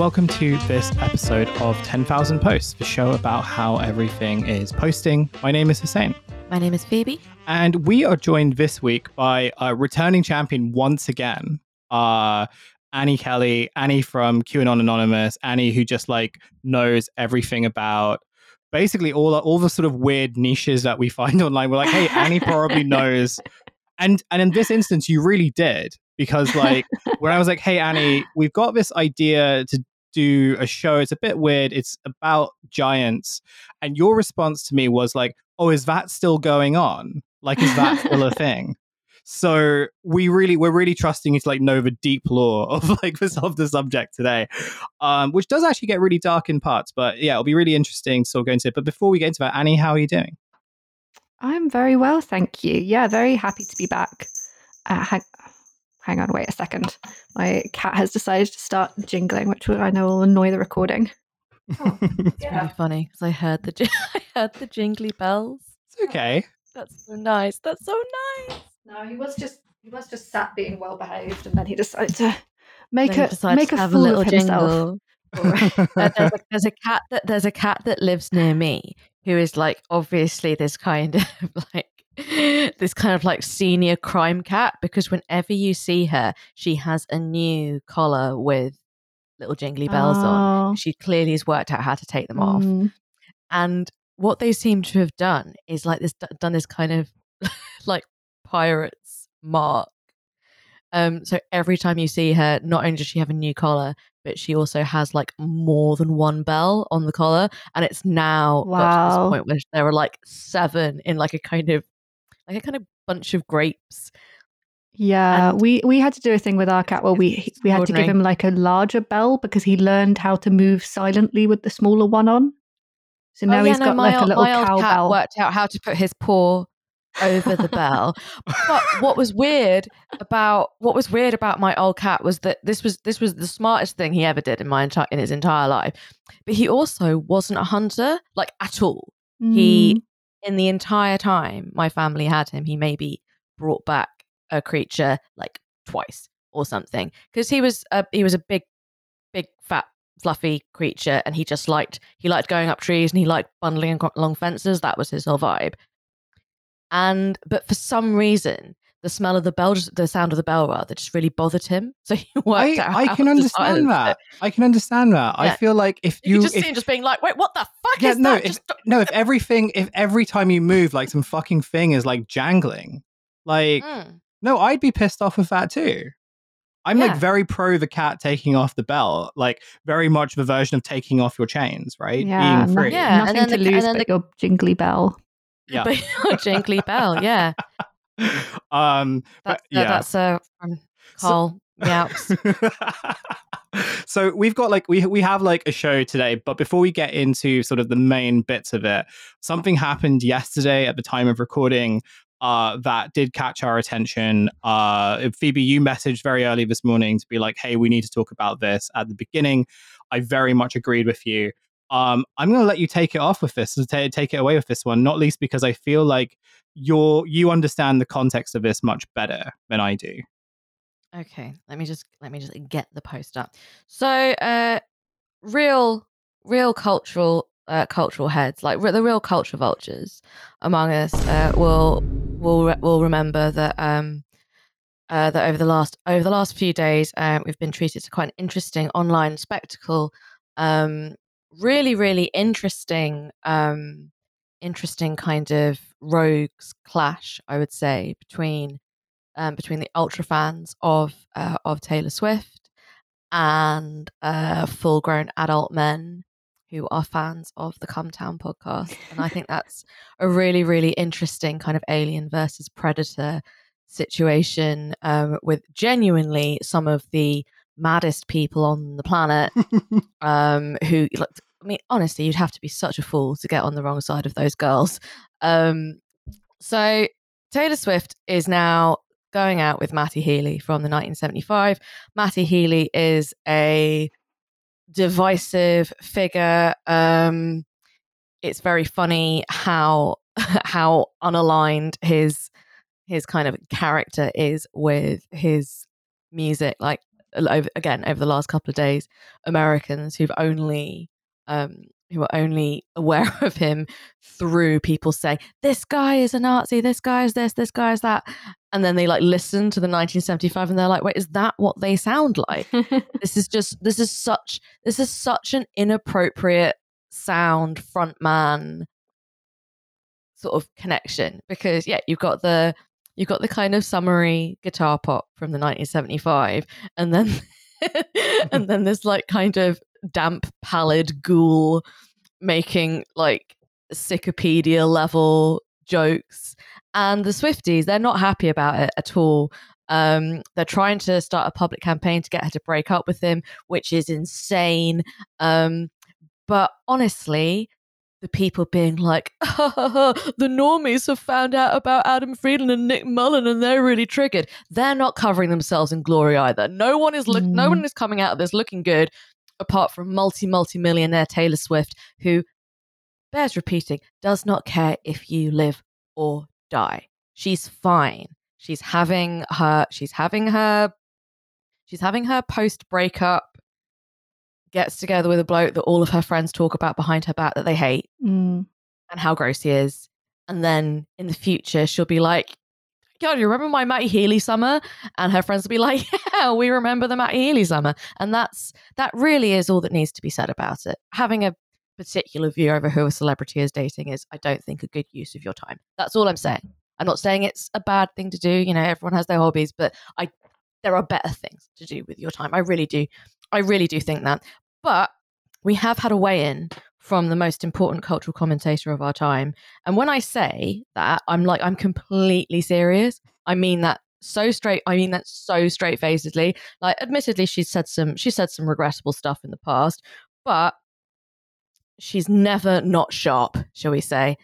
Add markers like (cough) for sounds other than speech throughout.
welcome to this episode of 10,000 Posts, the show about how everything is posting. My name is Hussein. My name is Phoebe. And we are joined this week by a returning champion once again, uh, Annie Kelly, Annie from QAnon Anonymous, Annie who just like knows everything about basically all all the sort of weird niches that we find (laughs) online. We're like, hey, Annie probably (laughs) knows. And and in this instance, you really did because like when I was like, hey Annie, we've got this idea to do a show. It's a bit weird. It's about giants, and your response to me was like, oh, is that still going on? Like, is that still a (laughs) thing? So we really we're really trusting you to like know the deep lore (laughs) of like this of the subject today, um, which does actually get really dark in parts. But yeah, it'll be really interesting to sort of go into it. But before we get into that, Annie, how are you doing? I'm very well, thank you. Yeah, very happy to be back. Uh, hang, hang on, wait a second. My cat has decided to start jingling, which I know will annoy the recording. Oh, (laughs) it's yeah. really funny because I heard the (laughs) I heard the jingly bells. It's okay. That's so nice. That's so nice. No, he was just he was just sat being well behaved, and then he decided to make a make a fool (laughs) a of himself. uh, there's, a, there's a cat that there's a cat that lives near me who is like obviously this kind of like (laughs) this kind of like senior crime cat because whenever you see her, she has a new collar with little jingly bells oh. on. She clearly has worked out how to take them mm. off. And what they seem to have done is like this done this kind of (laughs) like pirates mark. Um, so every time you see her, not only does she have a new collar, but she also has like more than one bell on the collar, and it's now wow. got to this point where there are like seven in like a kind of like a kind of bunch of grapes. Yeah, and we we had to do a thing with our cat where we we had to give him like a larger bell because he learned how to move silently with the smaller one on. So oh, now oh, yeah, he's got like a little cowbell. Worked out how to put his paw over the bell. But what was weird about what was weird about my old cat was that this was this was the smartest thing he ever did in my entire in his entire life. But he also wasn't a hunter like at all. Mm. He in the entire time my family had him, he maybe brought back a creature like twice or something. Because he was a he was a big big fat fluffy creature and he just liked he liked going up trees and he liked bundling along fences. That was his whole vibe. And but for some reason, the smell of the bell, the sound of the bell rather, just really bothered him. (laughs) So he worked I, out. I can understand that. It. I can understand that. Yeah. I feel like if you, you just if, see just being like, wait, what the fuck yeah, is no, that? If, no, if (laughs) everything, if every time you move, like some fucking thing is like jangling, like mm. no, I'd be pissed off with that too. I'm yeah. like very pro the cat taking off the bell, like very much the version of taking off your chains, right? Yeah, Being free. yeah, nothing to the, lose but the, your jingly bell. (laughs) Yeah. Jingly Bell, yeah. (laughs) Um, that's, yeah. that's a um, call. So, yeah. (laughs) so we've got like we we have like a show today, but before we get into sort of the main bits of it, something happened yesterday at the time of recording uh, that did catch our attention. Uh, Phoebe, you messaged very early this morning to be like, "Hey, we need to talk about this." At the beginning, I very much agreed with you. Um, I'm going to let you take it off with this, t- take it away with this one, not least because I feel like you're you understand the context of this much better than I do. Okay, let me just let me just get the post up. So, uh, real, real cultural, uh, cultural heads, like the real culture vultures among us, uh, will will will remember that um, uh, that over the last over the last few days, uh, we've been treated to quite an interesting online spectacle um, really, really interesting, um, interesting kind of rogues clash, I would say, between um, between the ultra fans of uh, of Taylor Swift and uh, full grown adult men who are fans of the Cum Town podcast. And I think that's a really, really interesting kind of alien versus predator situation um, with genuinely some of the maddest people on the planet (laughs) um, who like I mean, honestly, you'd have to be such a fool to get on the wrong side of those girls. Um, so Taylor Swift is now going out with Matty Healy from the 1975. Matty Healy is a divisive figure. Um, it's very funny how (laughs) how unaligned his his kind of character is with his music. Like again over the last couple of days, Americans who've only um, who are only (laughs) aware of him through people saying this guy is a Nazi, this guy is this, this guy is that, and then they like listen to the 1975 and they're like, wait, is that what they sound like? (laughs) this is just this is such this is such an inappropriate sound frontman sort of connection because yeah, you've got the you've got the kind of summery guitar pop from the 1975 and then (laughs) and then this like kind of damp pallid ghoul making like Wikipedia level jokes. And the swifties they're not happy about it at all. Um, they're trying to start a public campaign to get her to break up with him which is insane. Um, but honestly the people being like, (laughs) the normies have found out about Adam Friedland and Nick Mullen and they're really triggered. They're not covering themselves in glory either. No one is look- mm. no one is coming out of this looking good, apart from multi multi millionaire Taylor Swift, who bears repeating does not care if you live or die. She's fine. She's having her. She's having her. She's having her post breakup gets together with a bloke that all of her friends talk about behind her back that they hate mm. and how gross he is. And then in the future, she'll be like, God, you remember my Matty Healy summer? And her friends will be like, (laughs) Yeah, we remember the Matty Healy summer. And that's that really is all that needs to be said about it. Having a particular view over who a celebrity is dating is, I don't think, a good use of your time. That's all I'm saying. I'm not saying it's a bad thing to do. You know, everyone has their hobbies, but I there are better things to do with your time. I really do. I really do think that. But we have had a weigh in from the most important cultural commentator of our time. And when I say that, I'm like, I'm completely serious. I mean that so straight. I mean that so straight facedly. Like, admittedly, she's said some, she said some regrettable stuff in the past, but she's never not sharp, shall we say?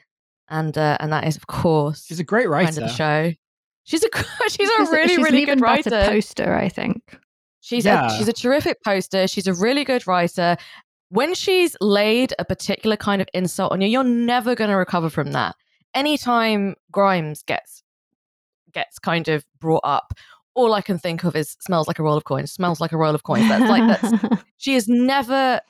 And uh, and that is, of course, she's a great writer. Of the show. (laughs) She's a she's a really she's really good writer. Poster, I think. She's yeah. a, she's a terrific poster. She's a really good writer. When she's laid a particular kind of insult on you, you're never going to recover from that. Anytime Grimes gets gets kind of brought up, all I can think of is smells like a roll of coins. Smells like a roll of coins. That's like that's (laughs) she is never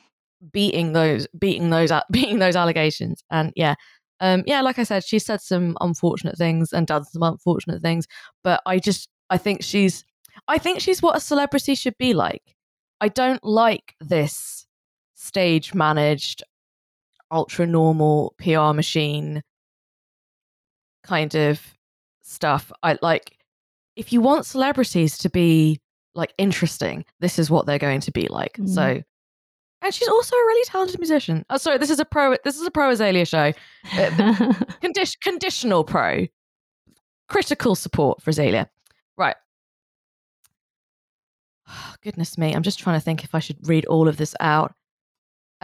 beating those beating those (laughs) beating those allegations. And yeah, um, yeah, like I said, she said some unfortunate things and done some unfortunate things, but I just I think she's I think she's what a celebrity should be like. I don't like this stage managed, ultra normal PR machine kind of stuff. I like if you want celebrities to be like interesting, this is what they're going to be like. Mm. So and she's also a really talented musician. Oh, sorry, this is a pro. This is a pro Azealia show. Uh, (laughs) condi- conditional pro. Critical support for Azealia. Right. (sighs) goodness me, I'm just trying to think if I should read all of this out.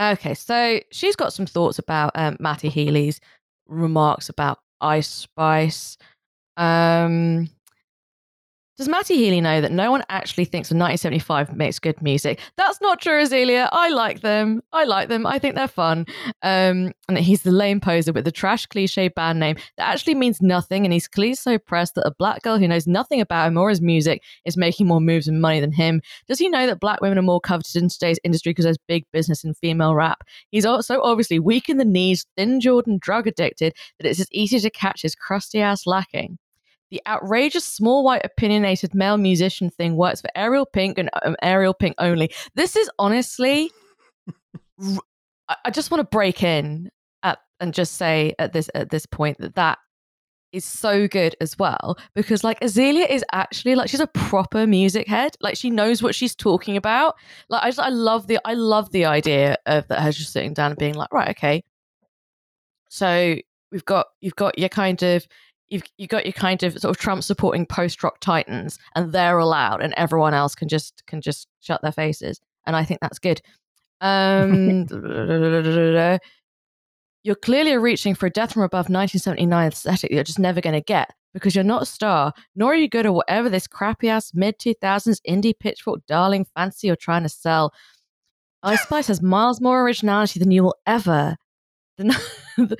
Okay, so she's got some thoughts about um, Matty Healy's remarks about Ice Spice. Um, does Matty Healy know that no one actually thinks 1975 makes good music? That's not true, Azealia. I like them. I like them. I think they're fun. Um, and he's the lame poser with the trash cliche band name that actually means nothing. And he's clearly so pressed that a black girl who knows nothing about him or his music is making more moves and money than him. Does he know that black women are more coveted in today's industry because there's big business in female rap? He's also obviously weak in the knees, thin jawed, and drug addicted that it's as easy to catch his crusty ass lacking the outrageous small white opinionated male musician thing works for Ariel Pink and um, Ariel Pink only. This is honestly, I just want to break in at, and just say at this at this point that that is so good as well because like Azealia is actually like she's a proper music head. Like she knows what she's talking about. Like I just I love the I love the idea of that her just sitting down and being like right okay. So we've got you've got your kind of you've you got your kind of sort of Trump supporting post rock titans, and they're allowed, and everyone else can just can just shut their faces, and I think that's good. Um, (laughs) (laughs) you're clearly reaching for a death from above 1979 aesthetic you're just never going to get because you're not a star, nor are you good at whatever this crappy ass mid 2000s indie pitchfork darling fancy you're trying to sell. Ice Spice has miles more originality than you will ever (laughs) the,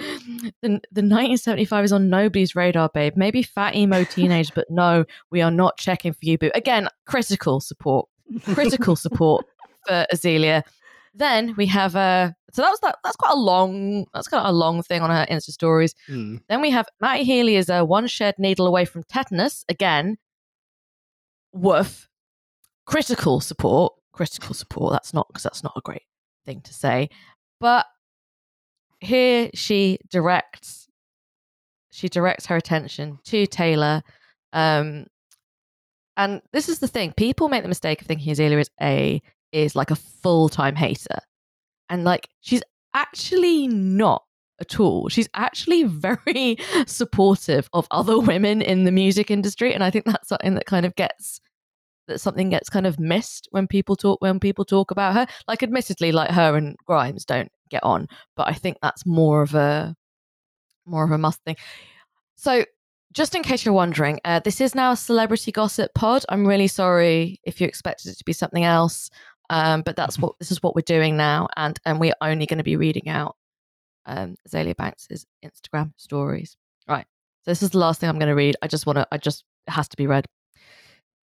the, the, 1975 is on nobody's radar, babe. Maybe fat emo teenage, but no, we are not checking for you, boo. Again, critical support critical support (laughs) for Azealia. Then we have uh so that was that that's quite a long that's quite a long thing on her Insta stories. Mm. Then we have Matty Healy is a one shed needle away from tetanus. Again, woof. Critical support. Critical support. That's not because that's not a great thing to say. But here she directs she directs her attention to Taylor. Um and this is the thing. People make the mistake of thinking Azealia is a is like a full time hater. And like, she's actually not at all. She's actually (laughs) very supportive of other women in the music industry. And I think that's something that kind of gets that something gets kind of missed when people talk when people talk about her. Like admittedly, like her and Grimes don't get on, but I think that's more of a more of a Musk thing. So just in case you're wondering, uh, this is now a celebrity gossip pod. I'm really sorry if you expected it to be something else. Um, but that's (laughs) what this is what we're doing now, and and we're only going to be reading out um, Azealia Banks's Instagram stories. Right. So this is the last thing I'm going to read. I just want to. I just it has to be read.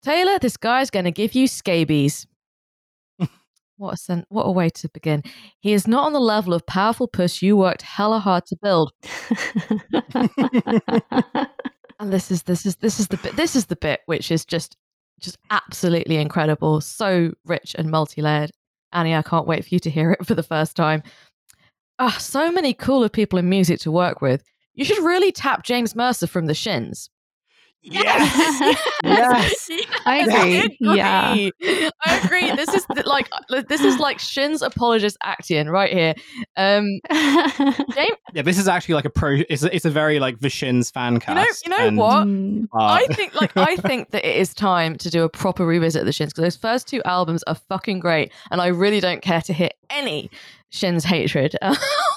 Taylor, this guy's going to give you scabies. What a sen- what a way to begin. He is not on the level of powerful puss you worked hella hard to build. (laughs) and this is this is this is the bit this is the bit which is just just absolutely incredible, so rich and multi-layered. Annie, I can't wait for you to hear it for the first time. Ah, so many cooler people in music to work with. You should really tap James Mercer from the Shins. Yes. yes. (laughs) yes. (laughs) (laughs) I agree. agree. Yeah. I agree. This is the, like uh, this is like Shin's apologist Actian right here. Um James, Yeah, this is actually like a pro it's a, it's a very like the Shins fan cast. You know, you know and, what? Uh, I think like I think that it is time to do a proper revisit of the Shins because those first two albums are fucking great and I really don't care to hit any Shin's hatred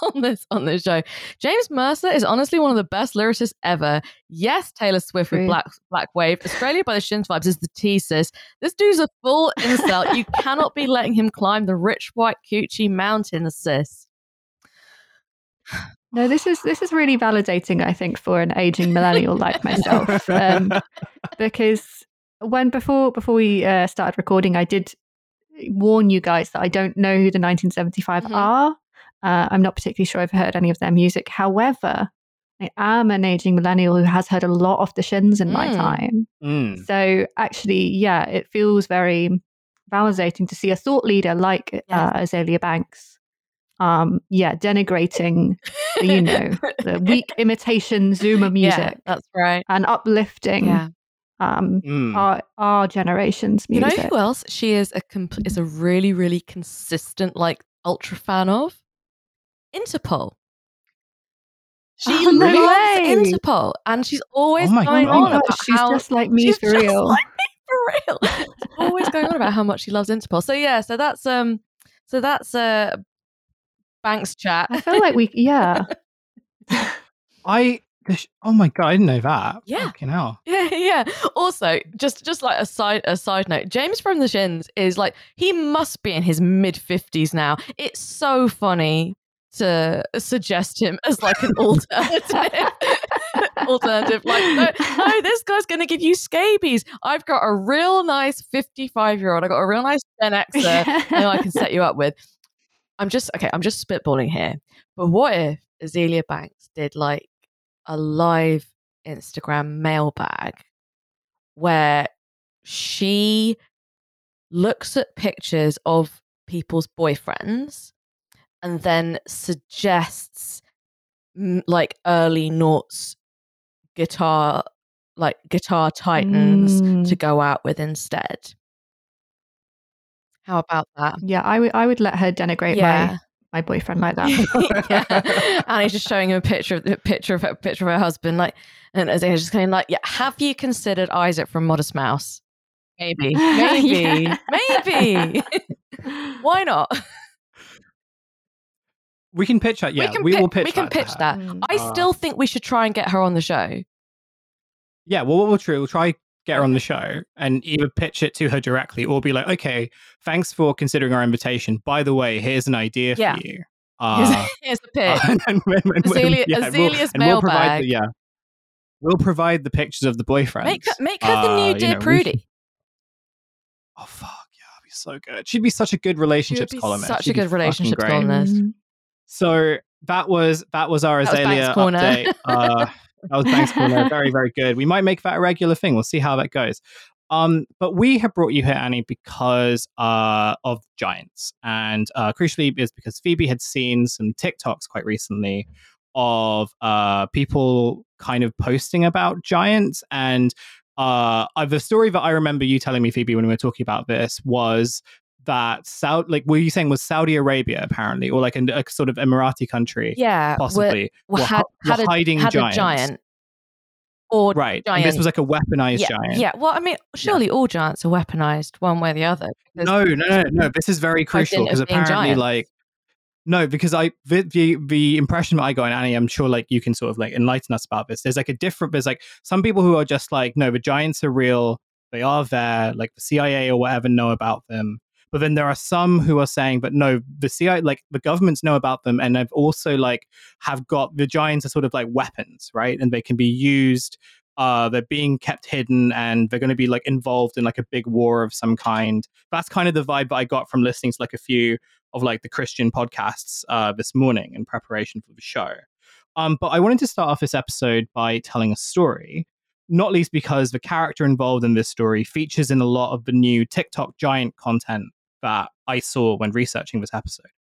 on this on this show. James Mercer is honestly one of the best lyricists ever. Yes, Taylor Swift True. with Black Black Wave. Australia by the Shins vibes is the thesis. This dude's a full insult. you cannot be letting him climb the rich white coochie mountain, sis. (sighs) No, this is this is really validating. I think for an aging millennial like myself, um, (laughs) because when before before we uh, started recording, I did warn you guys that I don't know who the 1975 mm-hmm. are. Uh, I'm not particularly sure I've heard any of their music. However, I am an aging millennial who has heard a lot of the Shins in mm. my time. Mm. So actually, yeah, it feels very validating to see a thought leader like yeah. uh, Azealia Banks. Um, yeah, denigrating, you know, the (laughs) weak imitation Zoomer music. Yeah, that's right. And uplifting yeah um, mm. our our generation's music. You know who else she is a comp- is a really really consistent like ultra fan of? Interpol. She oh, no loves way. Interpol, and she's always oh going God, on about she's how just like me for real. Like me for real. always going on about how much she loves Interpol. So yeah, so that's um, so that's uh, Banks chat. I feel like we yeah. (laughs) (laughs) I Oh my god, I didn't know that. Yeah. Fucking hell. (laughs) Yeah, yeah. Also, just just like a side a side note, James from the Shins is like he must be in his mid fifties now. It's so funny to suggest him as like an alternative. (laughs) alternative. Like, no, no, this guy's going to give you scabies. I've got a real nice 55 year old. I got a real nice Gen Xer (laughs) and I can set you up with. I'm just, okay, I'm just spitballing here. But what if Azealia Banks did like a live Instagram mailbag where she looks at pictures of people's boyfriends and then suggests like early noughts guitar like guitar titans mm. to go out with instead how about that yeah i would i would let her denigrate yeah. my my boyfriend like that. (laughs) yeah. (laughs) And he's just showing him a picture of the picture of a picture of her husband, like, and as he's just of like, yeah, have you considered Isaac from Modest Mouse? Maybe, (laughs) maybe, maybe. Why not? We can pitch that. Yeah, we, can we will pitch. We can that pitch that. Mm. I uh, still think we should try and get her on the show. Yeah, well, we'll try. We'll try get her on the show and either pitch it to her directly or be like, okay, thanks for considering our invitation. By the way, here's an idea yeah. for you. (laughs) Uh, here's, the (laughs) pitch. Uh, and, when, when, Azealia, yeah, Azealia's we'll, mailbag. We'll yeah. We'll provide the pictures of the boyfriend. Make, make her the new uh, Dear you know, Prudie. Oh, fuck. Yeah, that'd be so good. She'd be such a good relationships columnist. Such She'd a good relationships columnist. So that was that was our that Azealia was update. uh, (laughs) that was Banks Corner. Very very good. We might make that a regular thing. We'll see how that goes. Um, but we have brought you here, Annie, because uh, of giants, and uh, crucially is because Phoebe had seen some TikToks quite recently of uh, people kind of posting about giants and uh, the story that I remember you telling me, Phoebe, when we were talking about this was that Saudi, like, were you saying was Saudi Arabia apparently, or like a, a sort of Emirati country? Yeah, possibly. Were, were, had, were had hiding a, had giants. a giant. Or right, giant. And this was like a weaponized yeah, giant. Yeah, well, I mean, surely yeah. all giants are weaponized one way or the other. No, no, no, no. This is very crucial because apparently, giants. like, no, because I the, the, the impression that I got, and Annie, I'm sure like you can sort of like enlighten us about this. There's like a different. There's like some people who are just like, no, the giants are real. They are there. Like the CIA or whatever know about them. But then there are some who are saying, but no, the CIA, like the governments know about them, and they've also like have got the giants are sort of like weapons, right? And they can be used. Uh, they're being kept hidden, and they're going to be like involved in like a big war of some kind. That's kind of the vibe that I got from listening to like a few of like the Christian podcasts uh, this morning in preparation for the show. Um, but I wanted to start off this episode by telling a story, not least because the character involved in this story features in a lot of the new TikTok giant content that I saw when researching this episode.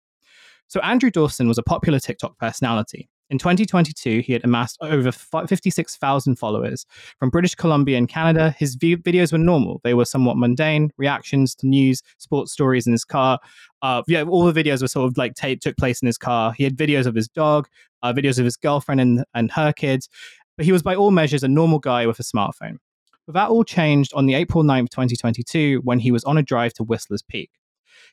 So, Andrew Dawson was a popular TikTok personality. In 2022, he had amassed over 56,000 followers. From British Columbia and Canada, his videos were normal. They were somewhat mundane, reactions to news, sports stories in his car. Uh, yeah, all the videos were sort of like t- took place in his car. He had videos of his dog, uh, videos of his girlfriend and, and her kids. But he was by all measures a normal guy with a smartphone. But that all changed on the April 9th, 2022, when he was on a drive to Whistler's Peak.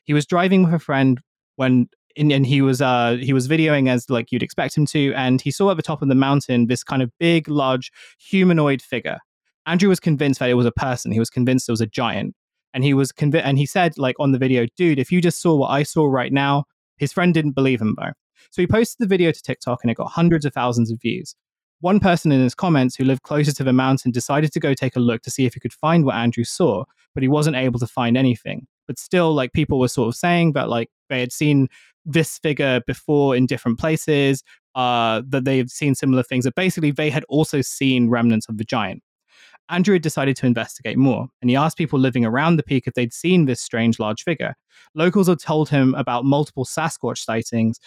He was driving with a friend when and, and he was uh he was videoing as like you'd expect him to, and he saw at the top of the mountain this kind of big, large humanoid figure. Andrew was convinced that it was a person. He was convinced it was a giant, and he was convinced. And he said, like on the video, "Dude, if you just saw what I saw right now," his friend didn't believe him though. So he posted the video to TikTok, and it got hundreds of thousands of views. One person in his comments who lived closer to the mountain decided to go take a look to see if he could find what Andrew saw, but he wasn't able to find anything. But still, like people were sort of saying that like they had seen this figure before in different places, uh, that they've seen similar things, that basically they had also seen remnants of the giant. Andrew decided to investigate more, and he asked people living around the peak if they'd seen this strange large figure. Locals had told him about multiple Sasquatch sightings,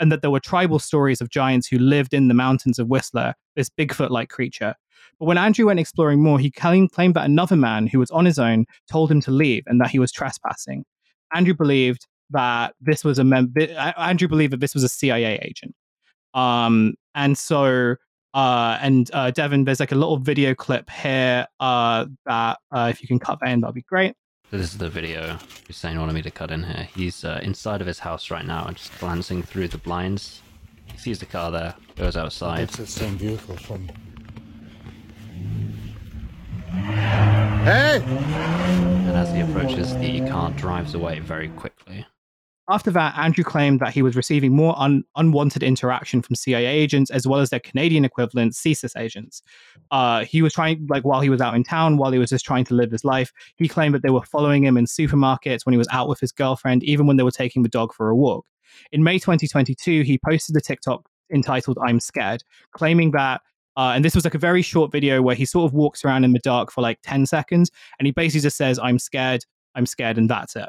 and that there were tribal stories of giants who lived in the mountains of Whistler, this Bigfoot like creature. But when Andrew went exploring more, he claimed, that another man who was on his own told him to leave and that he was trespassing. Andrew believed that this was a mem- Andrew believed that this was a CIA agent. Um, and so uh, and uh, Devon, there's like a little video clip here uh, that uh, if you can cut that in, that'd be great. This is the video Hussein wanted me to cut in here. He's uh, inside of his house right now and just glancing through the blinds. He sees the car there, goes outside. It's the same vehicle from. Hey! And as he approaches, the car drives away very quickly. After that, Andrew claimed that he was receiving more un- unwanted interaction from CIA agents as well as their Canadian equivalent, CSIS agents. Uh, he was trying, like, while he was out in town, while he was just trying to live his life, he claimed that they were following him in supermarkets when he was out with his girlfriend, even when they were taking the dog for a walk. In May 2022, he posted a TikTok entitled I'm Scared, claiming that uh, and this was like a very short video where he sort of walks around in the dark for like 10 seconds and he basically just says, I'm scared, I'm scared, and that's it.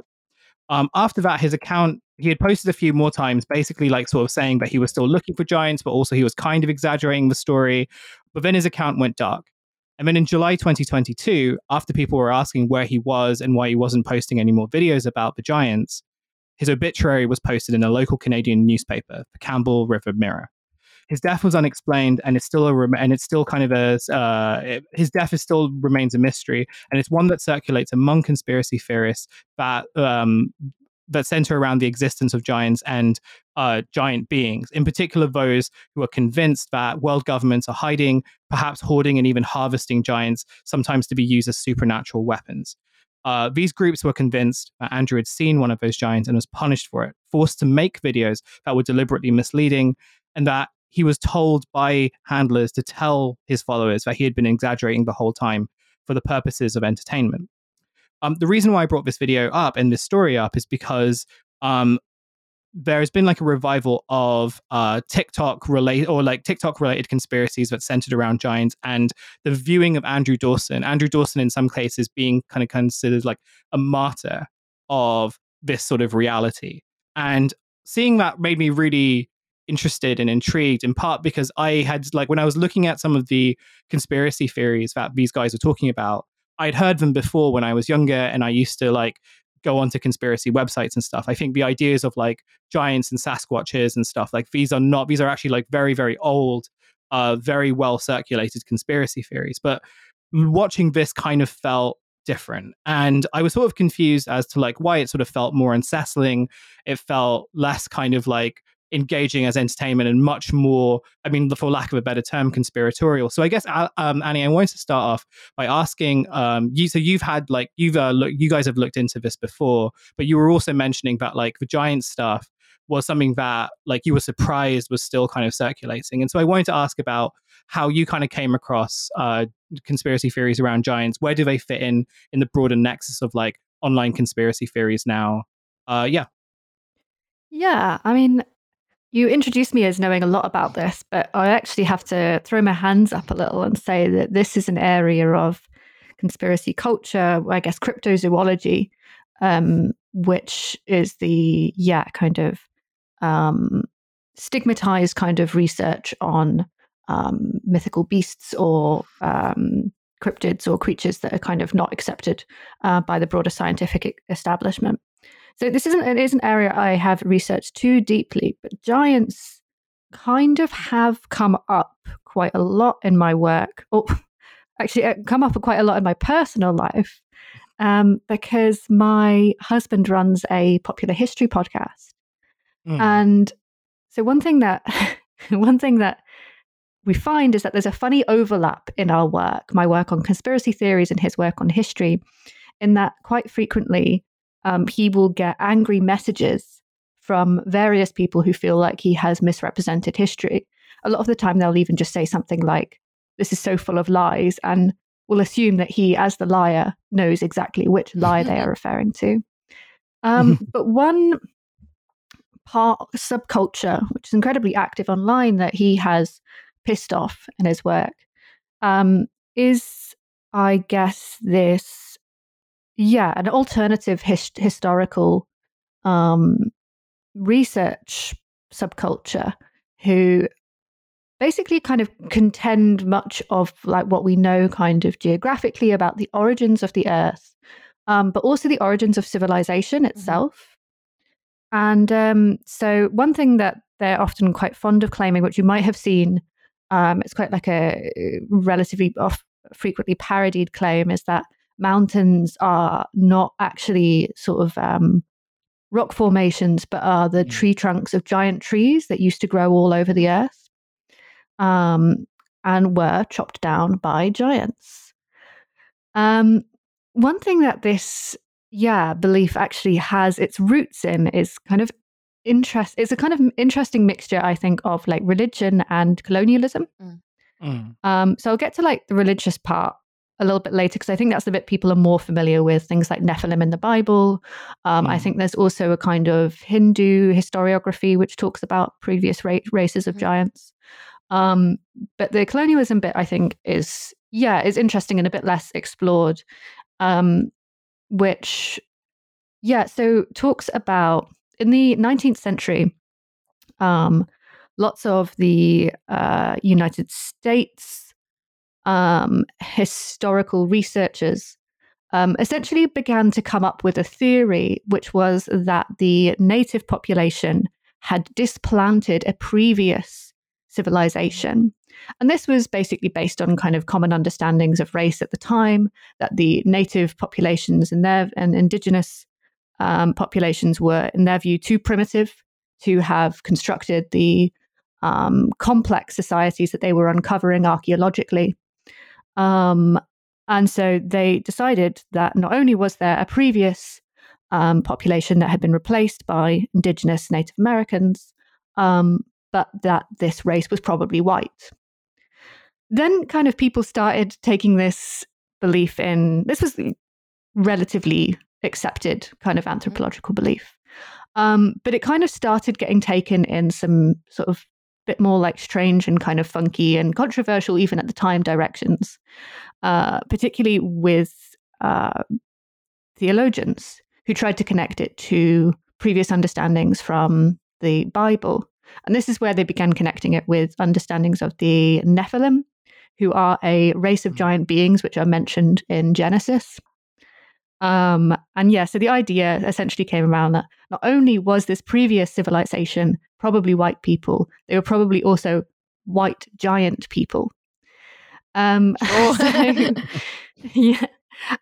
Um, after that, his account, he had posted a few more times, basically like sort of saying that he was still looking for giants, but also he was kind of exaggerating the story. But then his account went dark. And then in July 2022, after people were asking where he was and why he wasn't posting any more videos about the giants, his obituary was posted in a local Canadian newspaper, the Campbell River Mirror his death was unexplained and it's still a and it's still kind of a uh, it, his death is still remains a mystery and it's one that circulates among conspiracy theorists that um, that center around the existence of giants and uh, giant beings, in particular those who are convinced that world governments are hiding, perhaps hoarding and even harvesting giants, sometimes to be used as supernatural weapons. Uh, these groups were convinced that Andrew had seen one of those giants and was punished for it, forced to make videos that were deliberately misleading, and that he was told by handlers to tell his followers that he had been exaggerating the whole time for the purposes of entertainment. um, the reason why I brought this video up and this story up is because um, there has been like a revival of uh, TikTok related or like TikTok related conspiracies that centered around giants and the viewing of Andrew Dawson. Andrew Dawson, in some cases, being kind of considered like a martyr of this sort of reality. And seeing that made me really interested and intrigued in part because I had like when I was looking at some of the conspiracy theories that these guys were talking about, I'd heard them before when I was younger and I used to like go onto conspiracy websites and stuff. I think the ideas of like giants and Sasquatches and stuff like these are not these are actually like very very old, uh, very well circulated conspiracy theories. But watching this kind of felt different, and I was sort of confused as to like why it sort of felt more unsettling. It felt less kind of like engaging as entertainment and much more, I mean, for lack of a better term, conspiratorial. So I guess, uh, um, Annie, I wanted to start off by asking um, you. So you've had like you've uh, look, you guys have looked into this before, but you were also mentioning that like the giant stuff was something that like you were surprised was still kind of circulating. And so I wanted to ask about how you kind of came across uh, conspiracy theories around giants. Where do they fit in in the broader nexus of like online conspiracy theories now? Uh, yeah. Yeah, I mean, you introduced me as knowing a lot about this, but I actually have to throw my hands up a little and say that this is an area of conspiracy culture, I guess cryptozoology, um, which is the, yeah, kind of um, stigmatized kind of research on um, mythical beasts or um, cryptids or creatures that are kind of not accepted uh, by the broader scientific establishment. So this isn't it is an area I have researched too deeply, but giants kind of have come up quite a lot in my work. Or (laughs) actually, uh, come up quite a lot in my personal life um, because my husband runs a popular history podcast, mm. and so one thing that (laughs) one thing that we find is that there's a funny overlap in our work, my work on conspiracy theories and his work on history, in that quite frequently um, he will get angry messages from various people who feel like he has misrepresented history. A lot of the time, they'll even just say something like, This is so full of lies, and will assume that he, as the liar, knows exactly which lie they (laughs) are referring to. Um, but one part subculture, which is incredibly active online, that he has pissed off in his work, um, is, I guess, this yeah, an alternative his- historical um, research subculture who basically kind of contend much of like what we know kind of geographically about the origins of the earth um, but also the origins of civilization mm-hmm. itself mm-hmm. and um, so one thing that they're often quite fond of claiming which you might have seen um, it's quite like a relatively off, frequently parodied claim is that mountains are not actually sort of um, rock formations, but are the mm. tree trunks of giant trees that used to grow all over the earth um, and were chopped down by giants. Um, one thing that this, yeah, belief actually has its roots in is kind of interest. It's a kind of interesting mixture, I think, of like religion and colonialism. Mm. Mm. Um, so I'll get to like the religious part a little bit later because I think that's the bit people are more familiar with things like Nephilim in the Bible. Um, mm. I think there's also a kind of Hindu historiography which talks about previous ra- races of mm. giants. Um, but the colonialism bit, I think, is yeah, is interesting and a bit less explored. Um, which, yeah, so talks about in the 19th century. Um, lots of the uh, United States um, historical researchers um, essentially began to come up with a theory, which was that the native population had displanted a previous civilization. And this was basically based on kind of common understandings of race at the time, that the native populations and their and indigenous um, populations were, in their view, too primitive to have constructed the um, complex societies that they were uncovering archaeologically. Um, and so they decided that not only was there a previous um, population that had been replaced by indigenous Native Americans, um, but that this race was probably white. Then, kind of, people started taking this belief in this was relatively accepted kind of anthropological belief. Um, but it kind of started getting taken in some sort of bit more like strange and kind of funky and controversial, even at the time, directions, uh, particularly with uh, theologians who tried to connect it to previous understandings from the Bible. And this is where they began connecting it with understandings of the Nephilim, who are a race of hmm. giant beings which are mentioned in Genesis. Um, and yeah, so the idea essentially came around that not only was this previous civilization probably white people, they were probably also white giant people. Um, (laughs) so, yeah,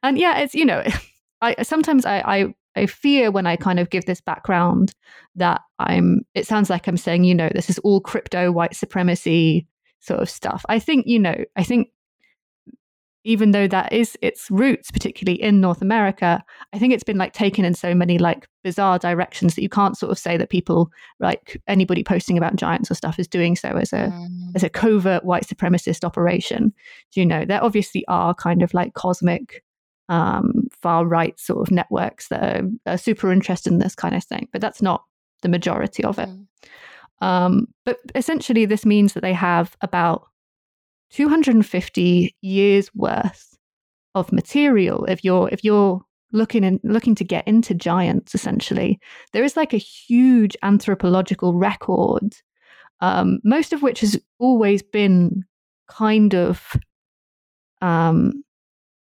and yeah, it's you know, (laughs) I sometimes I, I I fear when I kind of give this background that I'm. It sounds like I'm saying, you know, this is all crypto white supremacy sort of stuff. I think, you know, I think even though that is its roots, particularly in North America, I think it's been like taken in so many like bizarre directions that you can't sort of say that people like anybody posting about giants or stuff is doing so as a mm. as a covert white supremacist operation. Do you know there obviously are kind of like cosmic um, far right sort of networks that are, are, super interested in this kind of thing, but that's not the majority of it. Mm. Um, but essentially, this means that they have about 250 years worth of material if you're if you're looking and looking to get into giants essentially there is like a huge anthropological record um, most of which has always been kind of um,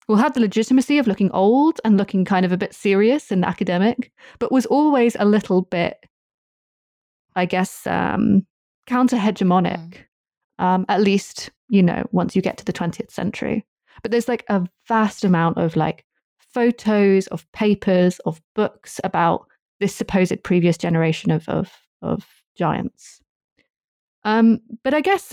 will have the legitimacy of looking old and looking kind of a bit serious and academic but was always a little bit i guess um, counter hegemonic mm. um, at least you know, once you get to the 20th century. But there's like a vast amount of like photos, of papers, of books about this supposed previous generation of of, of giants. Um, but I guess,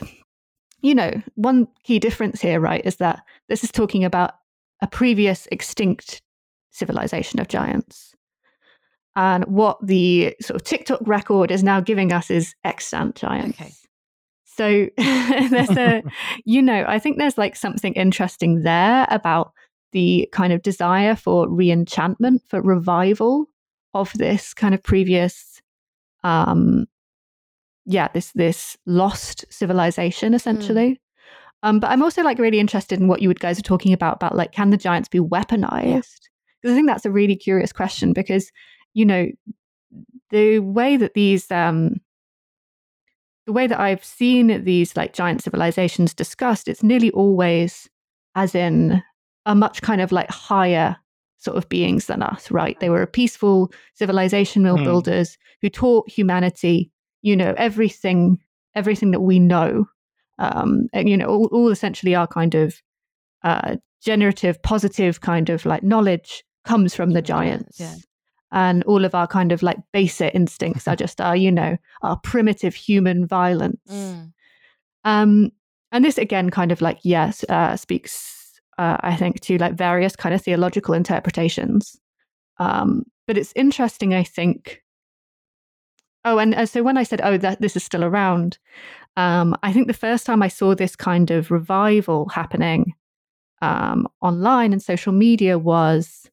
you know, one key difference here, right, is that this is talking about a previous extinct civilization of giants. And what the sort of TikTok record is now giving us is extant giants. Okay. So (laughs) there's a, you know, I think there's like something interesting there about the kind of desire for reenchantment, for revival of this kind of previous, um, yeah, this this lost civilization essentially. Mm. Um, but I'm also like really interested in what you guys are talking about about like can the giants be weaponized? Because I think that's a really curious question because you know the way that these um, the way that I've seen these like giant civilizations discussed, it's nearly always as in a much kind of like higher sort of beings than us, right? They were a peaceful civilizational mm. builders who taught humanity, you know, everything, everything that we know. Um, and, you know, all, all essentially our kind of uh, generative, positive kind of like knowledge comes from the giants. Yeah and all of our kind of like basic instincts are (laughs) just our you know our primitive human violence mm. um and this again kind of like yes uh, speaks uh, i think to like various kind of theological interpretations um but it's interesting i think oh and uh, so when i said oh that this is still around um i think the first time i saw this kind of revival happening um online and social media was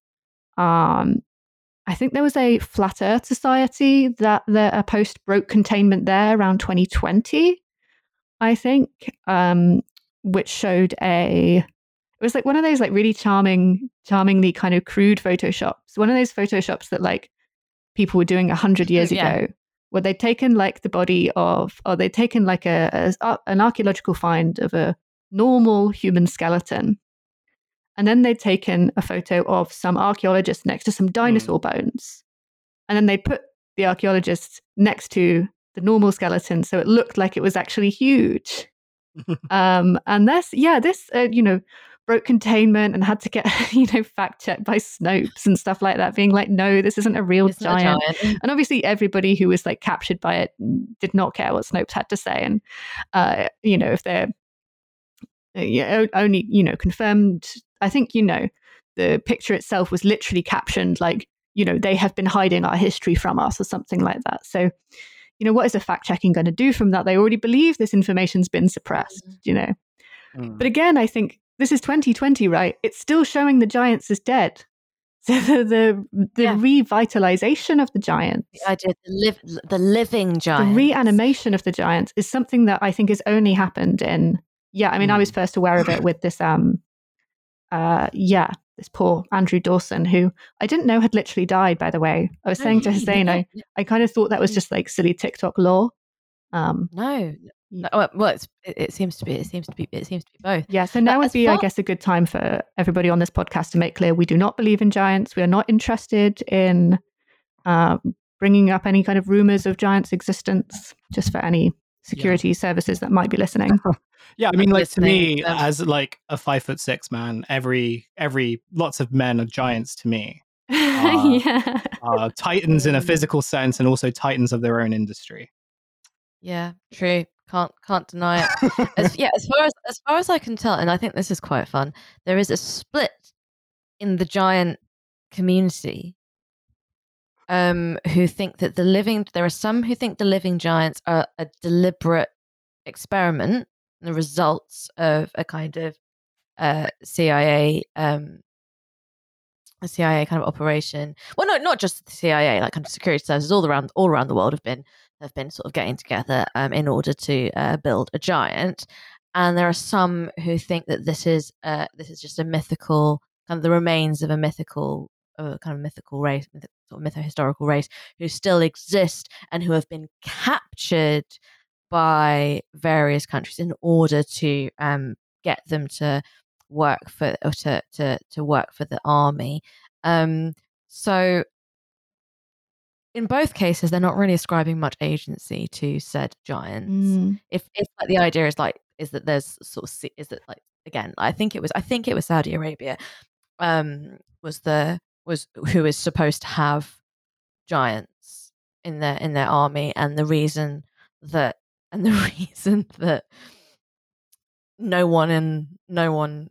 um I think there was a flat Earth society that the, a post broke containment there around 2020, I think, um, which showed a. It was like one of those like really charming, charmingly kind of crude photoshops. One of those photoshops that like people were doing a hundred years yeah. ago, where they'd taken like the body of, or they'd taken like a, a an archaeological find of a normal human skeleton and then they'd taken a photo of some archaeologist next to some dinosaur mm. bones. And then they put the archaeologist next to the normal skeleton. So it looked like it was actually huge. (laughs) um, and this, yeah, this, uh, you know, broke containment and had to get, (laughs) you know, fact checked by Snopes and stuff like that, being like, no, this isn't a real giant. A giant. And obviously, everybody who was like captured by it did not care what Snopes had to say. And, uh, you know, if they're uh, only, you know, confirmed I think, you know, the picture itself was literally captioned like, you know, they have been hiding our history from us or something like that. So, you know, what is the fact checking going to do from that? They already believe this information's been suppressed, mm. you know. Mm. But again, I think this is 2020, right? It's still showing the giants as dead. (laughs) So the the, the yeah. revitalization of the giants, the idea the live the living giants, the reanimation of the giants is something that I think has only happened in. Yeah, I mean, mm. I was hmm. first aware of it with this. Um, uh, yeah, this poor Andrew Dawson, who I didn't know had literally died. By the way, I was saying to (laughs) Hussein, I I kind of thought that was mm. just like silly TikTok lore. Um, no, no. well, it, it, seems to be. It seems to be. It seems to be both. Yeah. So now would be, far- I guess, a good time for everybody on this podcast to make clear we do not believe in giants. We are not interested in um, bringing up any kind of rumors of giants' existence. Just for any security yeah. services that might be listening. (laughs) yeah, I mean, like to me, um, as like a five foot six man, every every lots of men are giants to me. (laughs) Uh, yeah. uh, titans in a physical sense, and also titans of their own industry. Yeah, true. Can't can't deny it. as, (laughs) yeah, as far as as far as I can tell, and I think this is quite fun. There is a split in the giant community um, who think that the living there are some who think the living giants are a deliberate experiment, the results of a kind of uh, CIA um, a CIA kind of operation. Well, no, not just the CIA, like kind of security services all around all around the world have been have been sort of getting together um, in order to uh, build a giant. And there are some who think that this is uh, this is just a mythical kind of the remains of a mythical uh, kind of mythical race, sort of mytho-historical race who still exist and who have been captured by various countries in order to um, get them to work for or to to to work for the army. Um, so in both cases, they're not really ascribing much agency to said giants. Mm. If if like the idea is like is that there's sort of is that like again, I think it was I think it was Saudi Arabia, um, was the was who is supposed to have giants in their in their army, and the reason that (laughs) and the reason that no one in no one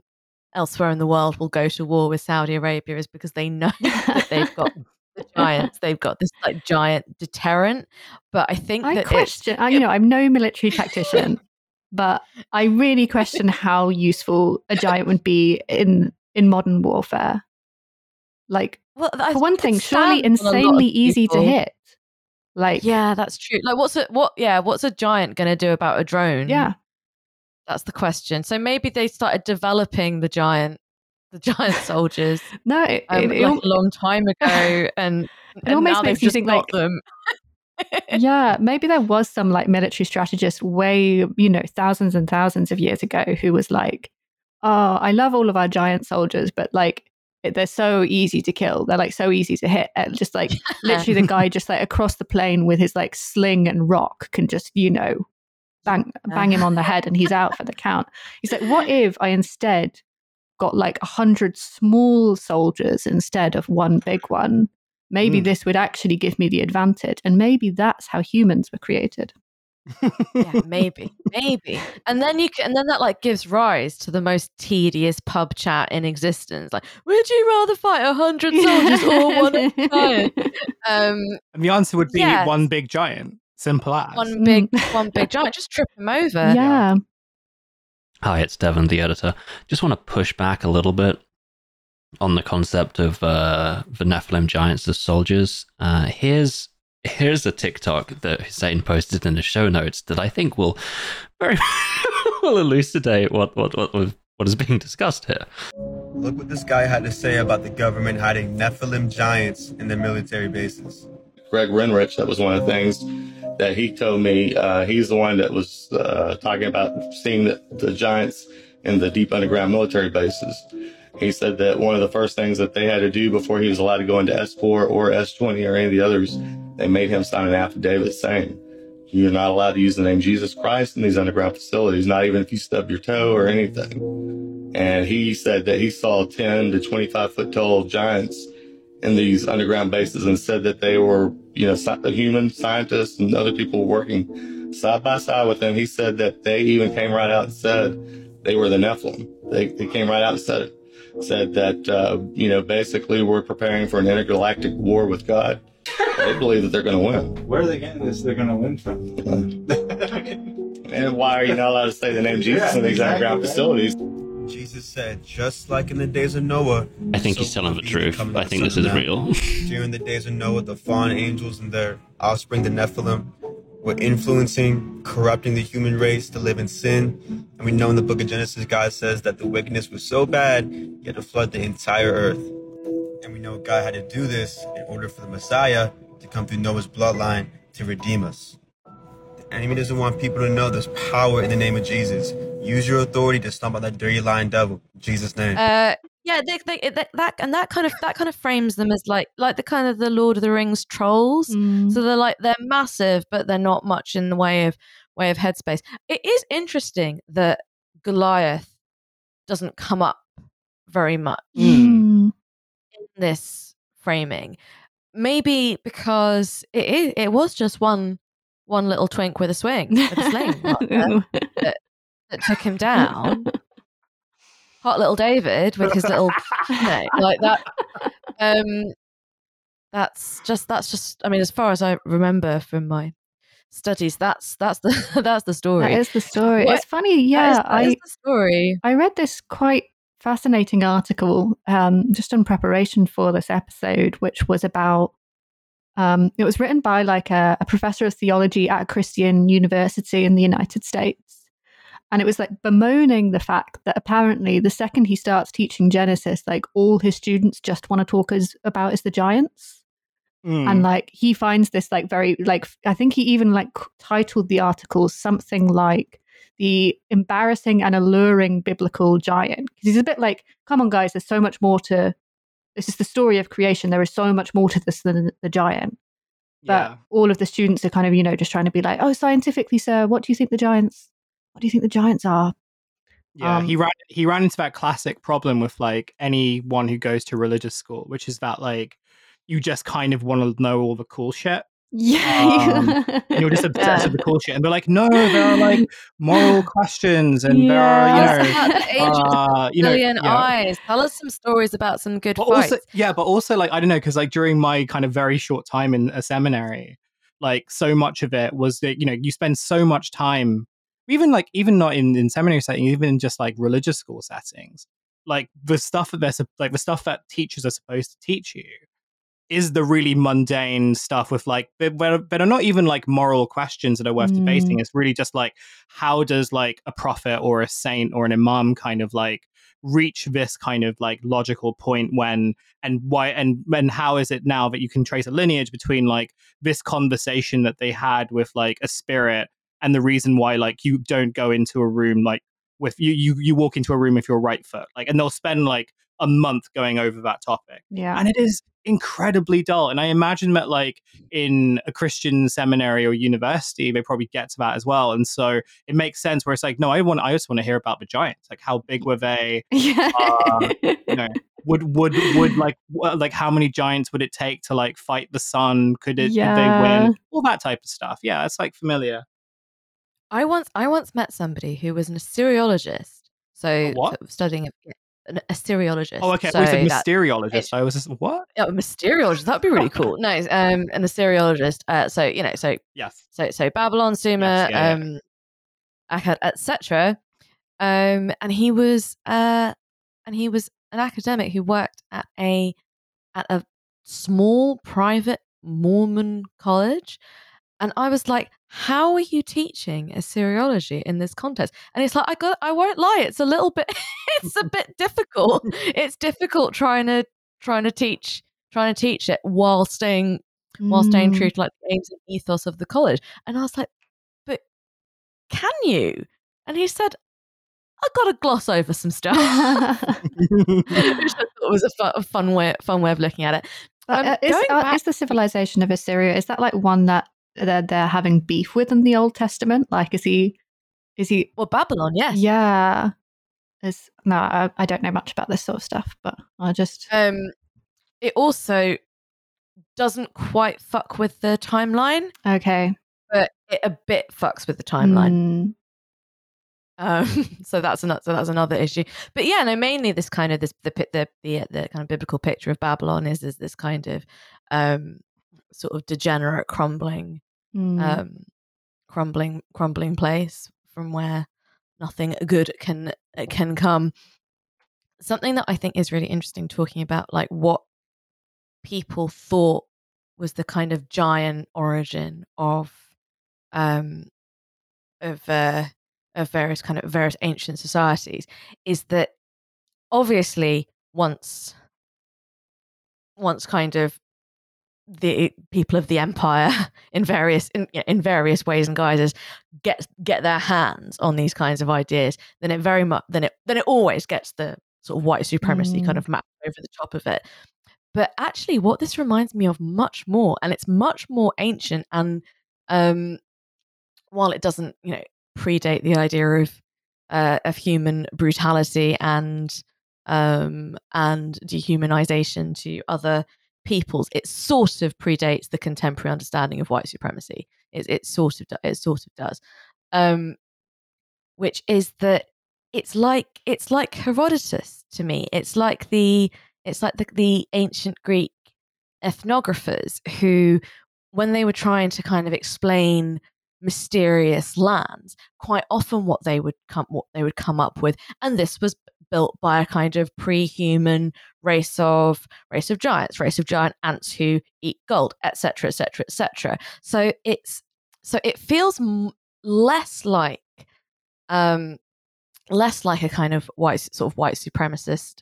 elsewhere in the world will go to war with Saudi Arabia is because they know (laughs) that they've got (laughs) the giants. They've got this like giant deterrent. But I think I that question. I, you know, I'm no military tactician, but I really question how useful a giant would be in in modern warfare. Like, well, for one thing, surely insanely easy to hit. Like, yeah, that's true. Like, what's a what? Yeah, what's a giant going to do about a drone? Yeah, that's the question. So maybe they started developing the giant the giant soldiers. (laughs) no, it, um, it, like it, a long time (laughs) ago, and it and almost makes you think like them. (laughs) yeah, maybe there was some like military strategist way, you know, thousands and thousands of years ago who was like, "Oh, I love all of our giant soldiers, but like." They're so easy to kill. They're like so easy to hit. And just like (laughs) literally, the guy just like across the plain with his like sling and rock can just you know bang bang him on the head and he's out for the count. He's like, what (laughs) if I instead got like a hundred small soldiers instead of one big one, maybe mm. this would actually give me the advantage. And maybe that's how humans were created. Yeah, maybe, (laughs) maybe, and then you can, and then that like gives rise to the most tedious pub chat in existence. Like, would you rather fight a hundred soldiers or (laughs) one giant? Um, and the answer would be yes. one big giant. Simple as one big, (laughs) one big giant. Just trip him over. Yeah. Hi, it's Devon, the editor. Just want to push back a little bit on the concept of uh, the Nephilim giants as soldiers. Uh, here's here's a TikTok that Hussein posted in the show notes that I think will very (laughs) will elucidate what what what what is being discussed here. Look what this guy had to say about the government hiding Nephilim giants in their military bases. Greg Renrich, that was one of the things that he told me uh, he's the one that was uh, talking about seeing the, the giants in the deep underground military bases. He said that one of the first things that they had to do before he was allowed to go into S4 or S20 or any of the others, they made him sign an affidavit saying, you're not allowed to use the name Jesus Christ in these underground facilities, not even if you stub your toe or anything. And he said that he saw 10 to 25 foot tall giants in these underground bases and said that they were, you know, human scientists and other people working side by side with them. He said that they even came right out and said they were the Nephilim. They, they came right out and said it. Said that, uh, you know, basically we're preparing for an intergalactic war with God. They believe that they're going to win. Where are they getting this? They're going to win from. and why are you not allowed to say the name Jesus yeah, in these exactly, underground facilities? Jesus said, just like in the days of Noah. I think so he's telling the truth. I think this is real. (laughs) During the days of Noah, the fallen angels and their offspring, the Nephilim, were influencing, corrupting the human race to live in sin. And we know in the book of Genesis, God says that the wickedness was so bad, he had to flood the entire earth. And we know God had to do this in order for the Messiah to come through Noah's bloodline to redeem us. The enemy doesn't want people to know there's power in the name of Jesus. Use your authority to stomp out that dirty lying devil. In Jesus' name. Uh, yeah, they, they, they, that and that kind of that kind of frames them as like like the kind of the Lord of the Rings trolls. Mm. So they're like they're massive, but they're not much in the way of way of headspace. It is interesting that Goliath doesn't come up very much mm. This framing. Maybe because it is, it was just one one little twink with a swing with a sling (laughs) that, that took him down (laughs) hot little David with his little like that. Um, that's just that's just. I mean, as far as I remember from my studies, that's that's the (laughs) that's the story. That is the story. What? It's funny, yeah. That is, that I the story. I read this quite fascinating article um, just in preparation for this episode, which was about. Um, it was written by like a, a professor of theology at a Christian university in the United States and it was like bemoaning the fact that apparently the second he starts teaching Genesis, like all his students just want to talk as, about is the giants. Mm. And like he finds this like very like I think he even like titled the article something like the embarrassing and alluring biblical giant because he's a bit like come on guys there's so much more to this is the story of creation there is so much more to this than the giant but yeah. all of the students are kind of you know just trying to be like oh scientifically sir what do you think the giants what do you think the Giants are? Yeah, um, he ran he ran into that classic problem with like anyone who goes to religious school, which is that like you just kind of want to know all the cool shit. Yeah, um, you're just (laughs) obsessed yeah. with the cool shit, and they're like, no, there are like moral (laughs) questions, and yeah. there are you know, (laughs) uh, you know, eyes. Tell us some stories about some good but fights. Also, yeah, but also like I don't know, because like during my kind of very short time in a seminary, like so much of it was that you know you spend so much time even like even not in in seminary setting, even in just like religious school settings, like the stuff that they're like the stuff that teachers are supposed to teach you is the really mundane stuff with like that are not even like moral questions that are worth mm. debating. It's really just like how does like a prophet or a saint or an imam kind of like reach this kind of like logical point when and why and and how is it now that you can trace a lineage between like this conversation that they had with like a spirit and the reason why like you don't go into a room like with you you you walk into a room with your right foot like and they'll spend like a month going over that topic yeah and it is incredibly dull and i imagine that like in a christian seminary or university they probably get to that as well and so it makes sense where it's like no i want i just want to hear about the giants like how big were they (laughs) yeah. Uh, you know would would would like like how many giants would it take to like fight the sun could it yeah. they win all that type of stuff yeah it's like familiar I once I once met somebody who was an Assyriologist. So what? studying an Assyriologist. Oh, okay. So we said mysteriologist. I was just what? Yeah, a mysteriologist. That'd be really (laughs) cool. no, um, an Assyriologist. Uh, so you know, so yes, so so Babylon, Sumer, yes, yeah, um, yeah. Akkad, etc. Um, and he was uh, and he was an academic who worked at a at a small private Mormon college, and I was like, how are you teaching Assyriology in this context? And it's like, I got, I won't lie, it's a little bit, (laughs) it's a (laughs) bit difficult. (laughs) It's difficult trying to, trying to teach, trying to teach it while staying, while staying true mm. to like the aims and ethos of the college. And I was like, but can you? And he said, I got to gloss over some stuff, which I thought was a fun, a fun way, fun way of looking at it. Um, uh, is, uh, back- is the civilization of Assyria is that like one that they're, they're having beef with in the Old Testament? Like, is he, is he? Well, Babylon, yes. Yeah. Is no, I, I don't know much about this sort of stuff, but I just. Um, it also doesn't quite fuck with the timeline. Okay. But it a bit fucks with the timeline. Mm. Um, (laughs) so that's another so that's another issue. But yeah, no, mainly this kind of this the the the, the kind of biblical picture of Babylon is is this kind of um sort of degenerate, crumbling, mm. um, crumbling, crumbling place from where nothing good can can come. Something that I think is really interesting talking about like what people thought was the kind of giant origin of um of uh of various kind of various ancient societies is that obviously once once kind of the people of the empire (laughs) in various in, in various ways and guises get get their hands on these kinds of ideas then it very much then it then it always gets the sort of white supremacy mm. kind of map over the top of it but actually what this reminds me of much more and it's much more ancient and um while it doesn't you know predate the idea of uh, of human brutality and um and dehumanization to other peoples, it sort of predates the contemporary understanding of white supremacy. It, it sort of it sort of does, um, which is that it's like it's like Herodotus to me. It's like the it's like the, the ancient Greek ethnographers who, when they were trying to kind of explain mysterious lands, quite often what they would come what they would come up with, and this was built by a kind of pre-human race of race of giants, race of giant ants who eat gold, etc., etc., etc. So it's so it feels m- less like um less like a kind of white sort of white supremacist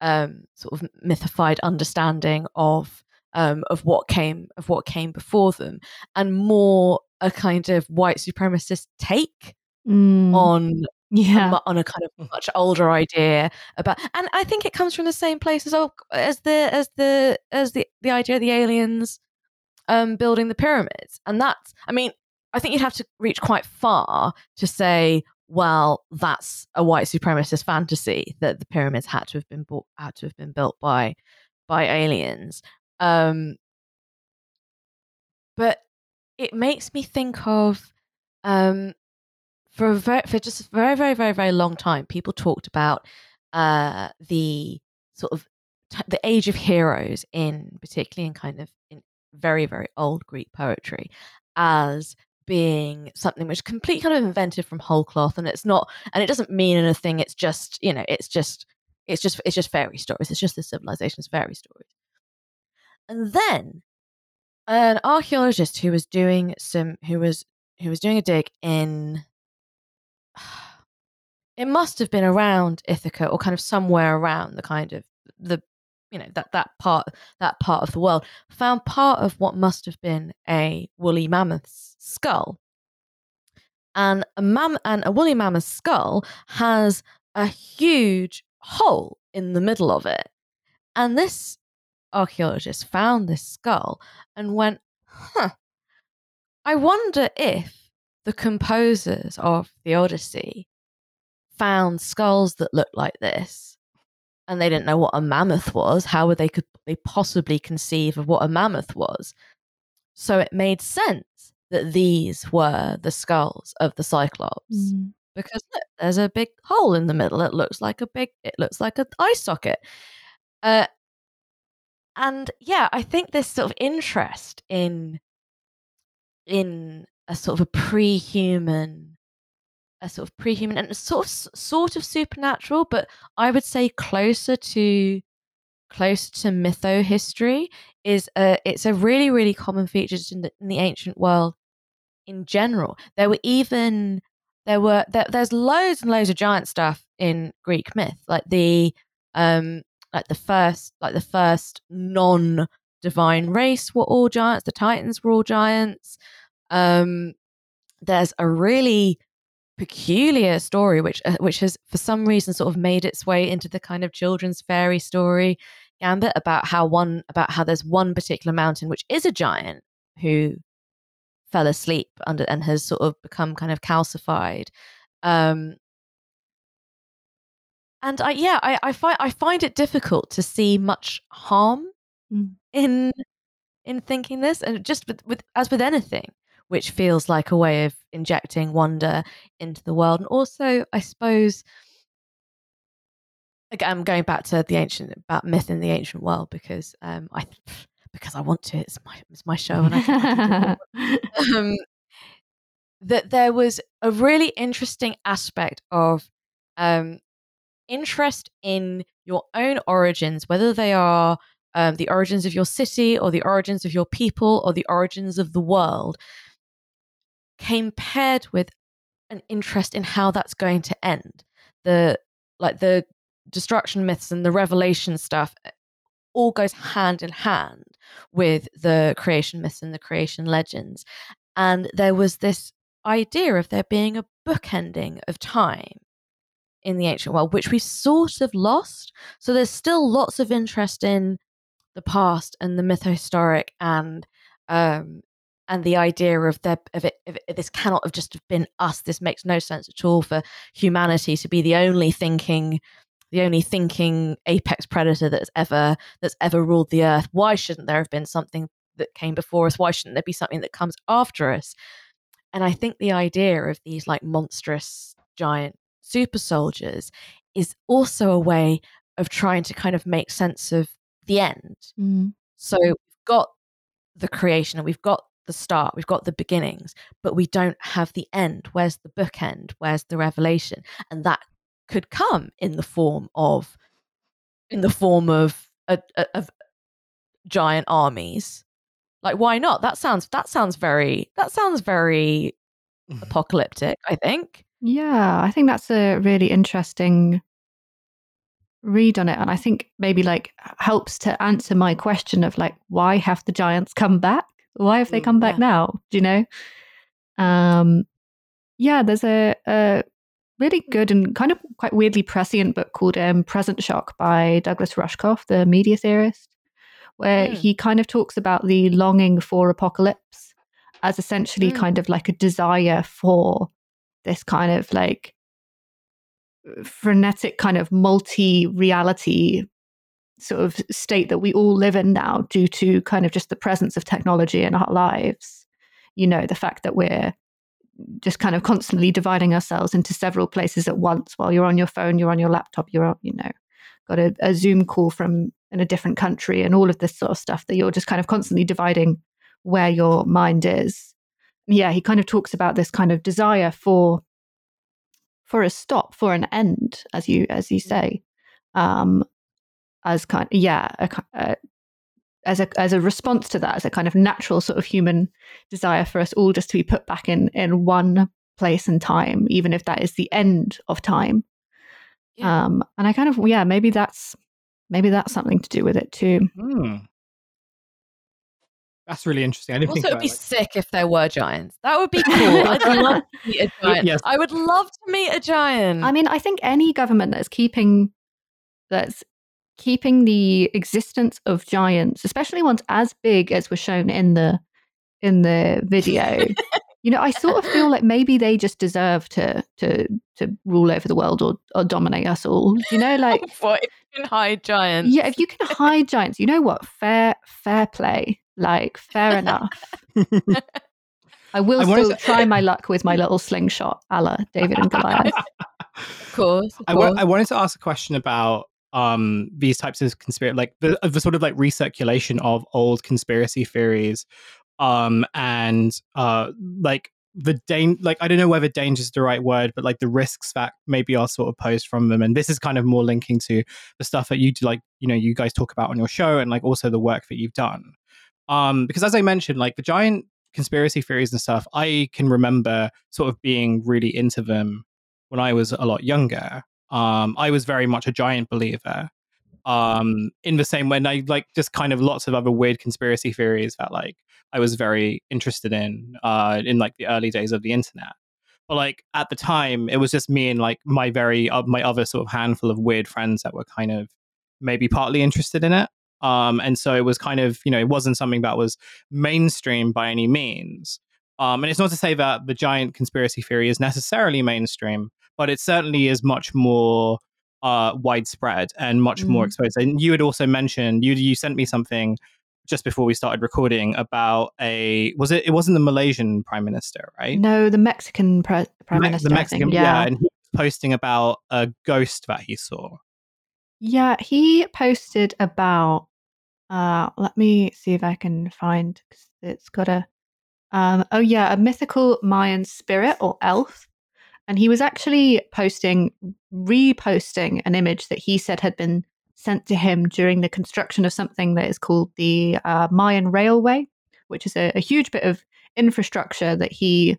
um sort of mythified understanding of um of what came of what came before them and more a kind of white supremacist take mm. on yeah. on a kind of much older idea about and i think it comes from the same place as oh, as the as the as the the idea of the aliens um building the pyramids. And that's i mean i think you'd have to reach quite far to say well that's a white supremacist fantasy that the pyramids had to have been bought had to have been built by by aliens. Um but it makes me think of um for very, for just a very very very very long time, people talked about uh, the sort of t- the age of heroes in particularly in kind of in very very old Greek poetry as being something which completely kind of invented from whole cloth, and it's not, and it doesn't mean anything. It's just you know, it's just it's just it's just fairy stories. It's just the civilization's fairy stories. And then an archaeologist who was doing some who was who was doing a dig in it must have been around Ithaca or kind of somewhere around the kind of the you know that that part that part of the world found part of what must have been a woolly mammoth's skull. And a mam- and a woolly mammoth's skull has a huge hole in the middle of it. And this archaeologist found this skull and went huh i wonder if the composers of the Odyssey found skulls that looked like this and they didn't know what a mammoth was, how would they could they possibly conceive of what a mammoth was? So it made sense that these were the skulls of the Cyclops. Mm. Because look, there's a big hole in the middle. It looks like a big it looks like an eye socket. Uh, and yeah, I think this sort of interest in in a sort of a pre-human a sort of pre-human and sort of sort of supernatural but i would say closer to closer to mytho history is a it's a really really common feature in the, in the ancient world in general. There were even there were there, there's loads and loads of giant stuff in greek myth like the um like the first like the first non divine race were all giants the titans were all giants um, there's a really peculiar story which uh, which has for some reason sort of made its way into the kind of children's fairy story gambit about how one about how there's one particular mountain which is a giant who fell asleep under and has sort of become kind of calcified um and I yeah I, I find I find it difficult to see much harm mm. in in thinking this and just with, with as with anything which feels like a way of injecting wonder into the world. And also, I suppose, again, I'm going back to the ancient about myth in the ancient world because um, I (sighs) because I want to. It's my it's my show, and I. (laughs) um, that there was a really interesting aspect of um, interest in your own origins, whether they are um, the origins of your city or the origins of your people or the origins of the world, came paired with an interest in how that's going to end. The like the destruction myths and the revelation stuff eh, all goes hand in hand with the creation myths and the creation legends. And there was this idea of there being a bookending of time in the ancient world, which we sort of lost. So there's still lots of interest in the past and the mythohistoric and um, and the idea of the of it, of it, this cannot have just been us. This makes no sense at all for humanity to be the only thinking the only thinking apex predator that's ever that's ever ruled the earth. Why shouldn't there have been something that came before us? Why shouldn't there be something that comes after us? And I think the idea of these like monstrous giant super soldiers is also a way of trying to kind of make sense of the end. Mm. So we've got the creation and we've got the start, we've got the beginnings, but we don't have the end. Where's the bookend? Where's the revelation? And that could come in the form of in the form of a, a, of giant armies. Like why not? That sounds that sounds very that sounds very mm-hmm. apocalyptic, I think. Yeah, I think that's a really interesting read on it and I think maybe like helps to answer my question of like why have the giants come back? Why have they come back yeah. now? Do you know? Um yeah, there's a, a really good and kind of quite weirdly prescient book called um, Present Shock by Douglas Rushkoff, the media theorist, where mm. he kind of talks about the longing for apocalypse as essentially mm. kind of like a desire for this kind of like frenetic kind of multi reality sort of state that we all live in now due to kind of just the presence of technology in our lives. You know, the fact that we're just kind of constantly dividing ourselves into several places at once while you're on your phone, you're on your laptop, you're, you know, got a, a Zoom call from in a different country and all of this sort of stuff that you're just kind of constantly dividing where your mind is. Yeah, he kind of talks about this kind of desire for for a stop, for an end, as you as you say, um, as kind yeah, a, a, as a as a response to that, as a kind of natural sort of human desire for us all just to be put back in in one place and time, even if that is the end of time. Yeah. Um, and I kind of yeah, maybe that's maybe that's something to do with it too. Hmm. That's really interesting. I didn't also, think it would be like... sick if there were giants. That would be (laughs) cool. I'd love to meet a giant. Yes. I would love to meet a giant. I mean, I think any government that's keeping that's keeping the existence of giants, especially ones as big as were shown in the in the video. you know, I sort of feel like maybe they just deserve to to to rule over the world or, or dominate us all. You know, like (laughs) what if you can hide giants? Yeah, if you can hide giants, you know what? Fair fair play. Like fair enough. (laughs) I will I still to... try my luck with my little slingshot, a la David and Goliath. of course. Of I, course. I wanted to ask a question about um these types of conspiracy like the, the sort of like recirculation of old conspiracy theories um and uh like the danger like i don't know whether danger is the right word but like the risks that maybe are sort of posed from them and this is kind of more linking to the stuff that you do like you know you guys talk about on your show and like also the work that you've done. Um because as i mentioned like the giant conspiracy theories and stuff i can remember sort of being really into them when i was a lot younger um, I was very much a giant believer. Um, in the same way, I like just kind of lots of other weird conspiracy theories that like I was very interested in uh, in like the early days of the internet. But like at the time, it was just me and like my very uh, my other sort of handful of weird friends that were kind of maybe partly interested in it. Um, and so it was kind of you know it wasn't something that was mainstream by any means. Um, and it's not to say that the giant conspiracy theory is necessarily mainstream, but it certainly is much more uh, widespread and much mm. more exposed. And you had also mentioned you you sent me something just before we started recording about a was it it wasn't the Malaysian prime minister right? No, the Mexican pre- prime Me- minister. The Mexican, yeah. yeah, and he was posting about a ghost that he saw. Yeah, he posted about. Uh, let me see if I can find. It's got a Um, oh yeah, a mythical Mayan spirit or elf, and he was actually posting, reposting an image that he said had been sent to him during the construction of something that is called the uh, Mayan Railway, which is a, a, huge bit of infrastructure that he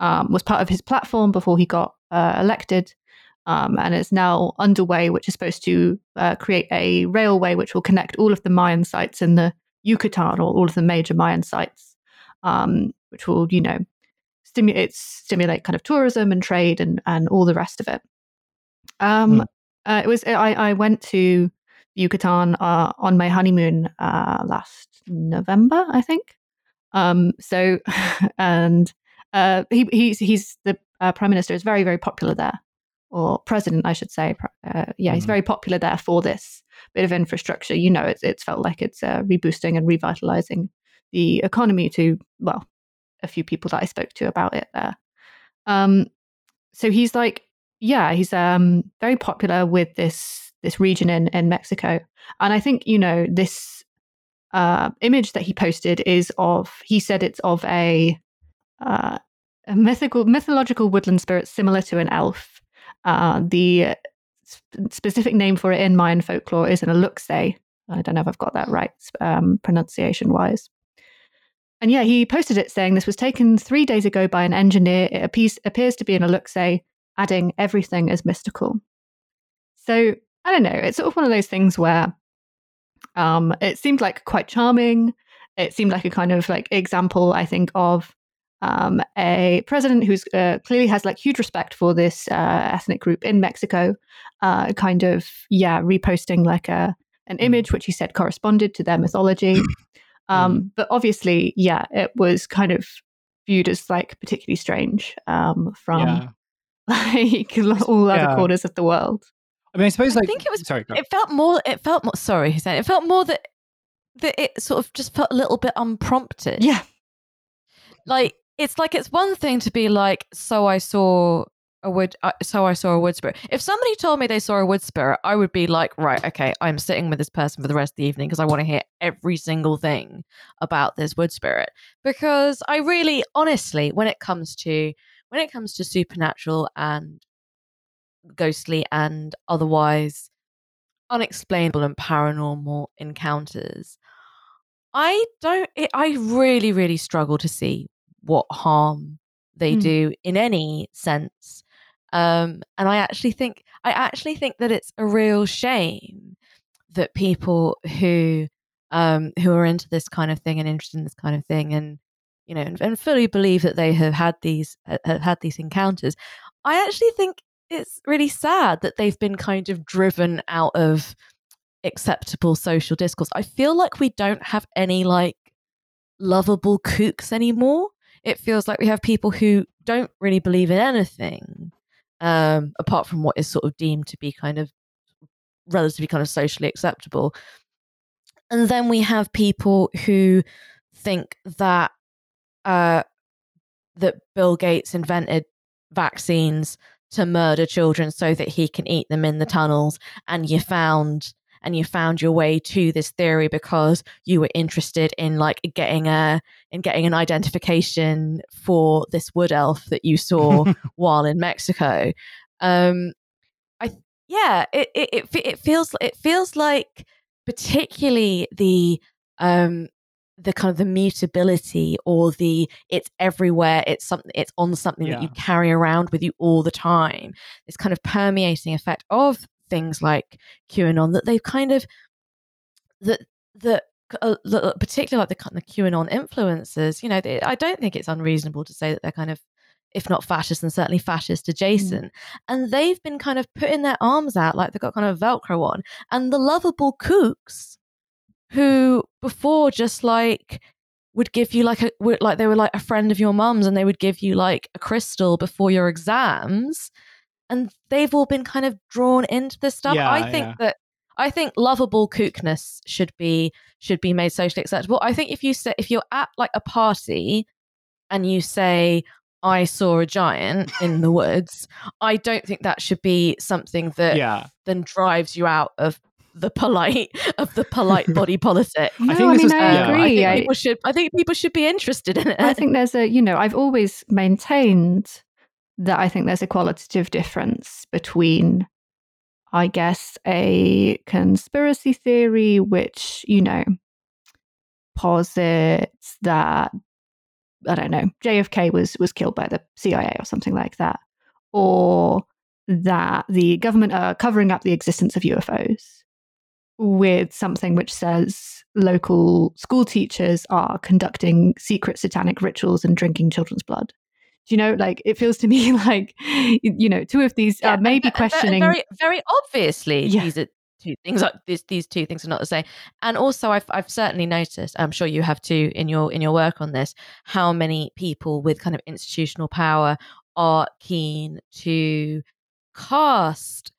um, was part of his platform before he got uh, elected. Um, and it's now underway, which is supposed to uh, create a railway which will connect all of the Mayan sites in the Yucatan or all of the major Mayan sites, um, which will, you know, stimulate stimulate kind of tourism and trade and and all the rest of it. Um, mm. uh, it was I, I went to Yucatan uh, on my honeymoon uh, last November, I think. Um, so, (laughs) and uh, he, he's he's the uh, prime minister is very very popular there, or president, I should say. Uh, yeah, he's mm-hmm. very popular there for this bit of infrastructure. You know, it's it's felt like it's uh, reboosting and revitalizing the economy to well, a few people that I spoke to about it there. Um, so he's like, yeah, he's um very popular with this this region in in Mexico, and I think you know this uh, image that he posted is of he said it's of a uh, a mythical mythological woodland spirit similar to an elf. Uh, the sp- specific name for it in Mayan folklore is an Aluxe. I don't know if I've got that right um, pronunciation wise. And yeah, he posted it saying this was taken three days ago by an engineer. It appears, appears to be an Aluxe, adding everything is mystical. So I don't know. It's sort of one of those things where um, it seemed like quite charming. It seemed like a kind of like example, I think, of um, a president who's uh, clearly has like huge respect for this uh, ethnic group in Mexico, uh, kind of yeah, reposting like a an mm. image which he said corresponded to their mythology. Um, mm. But obviously, yeah, it was kind of viewed as like particularly strange um, from yeah. (laughs) like all other yeah. corners of the world. I mean, I suppose like I think it was. Sorry, it felt more. It felt more. Sorry, he said it felt more that that it sort of just felt a little bit unprompted. Yeah, like it's like it's one thing to be like, so I saw a wood, uh, so I saw a wood spirit. If somebody told me they saw a wood spirit, I would be like, right, okay, I'm sitting with this person for the rest of the evening because I want to hear every single thing about this wood spirit. Because I really, honestly, when it comes to when it comes to supernatural and ghostly and otherwise unexplainable and paranormal encounters, I don't. It, I really, really struggle to see what harm they mm. do in any sense. Um, and I actually think I actually think that it's a real shame that people who um, who are into this kind of thing and interested in this kind of thing and you know and, and fully believe that they have had these have had these encounters. I actually think it's really sad that they've been kind of driven out of acceptable social discourse. I feel like we don't have any like lovable kooks anymore it feels like we have people who don't really believe in anything um, apart from what is sort of deemed to be kind of relatively kind of socially acceptable. And then we have people who think that uh, that Bill Gates invented vaccines to murder children so that he can eat them in the tunnels, and you found and you found your way to this theory because you were interested in like getting a in getting an identification for this wood elf that you saw (laughs) while in Mexico. Um, I yeah, it, it it it feels it feels like particularly the um the kind of the mutability or the it's everywhere it's something it's on something yeah. that you carry around with you all the time this kind of permeating effect of things like QAnon that they've kind of that that uh, particularly like the, the QAnon influencers, you know, they, I don't think it's unreasonable to say that they're kind of, if not fascist, and certainly fascist mm. adjacent. Mm. And they've been kind of putting their arms out like they've got kind of Velcro on. And the lovable kooks who before just like would give you like a like they were like a friend of your mum's and they would give you like a crystal before your exams and they've all been kind of drawn into this stuff. Yeah, I think yeah. that I think lovable kookness should be should be made socially acceptable. I think if you say if you're at like a party and you say I saw a giant in the woods, I don't think that should be something that yeah. then drives you out of the polite (laughs) of the polite (laughs) body politic. No, I, think I mean is, I um, yeah. agree. I think people should. I think people should be interested in it. I think there's a. You know, I've always maintained that I think there's a qualitative difference between, I guess, a conspiracy theory which you know posits that I don't know JFK was was killed by the CIA or something like that, or that the government are covering up the existence of UFOs with something which says local school teachers are conducting secret satanic rituals and drinking children's blood. Do you know, like it feels to me (laughs) like, you know, two of these yeah, uh, maybe questioning. Very, very obviously, yeah. these are two things. Like these, these two things are not the same. And also, I've, I've certainly noticed. I'm sure you have too in your in your work on this. How many people with kind of institutional power are keen to cast,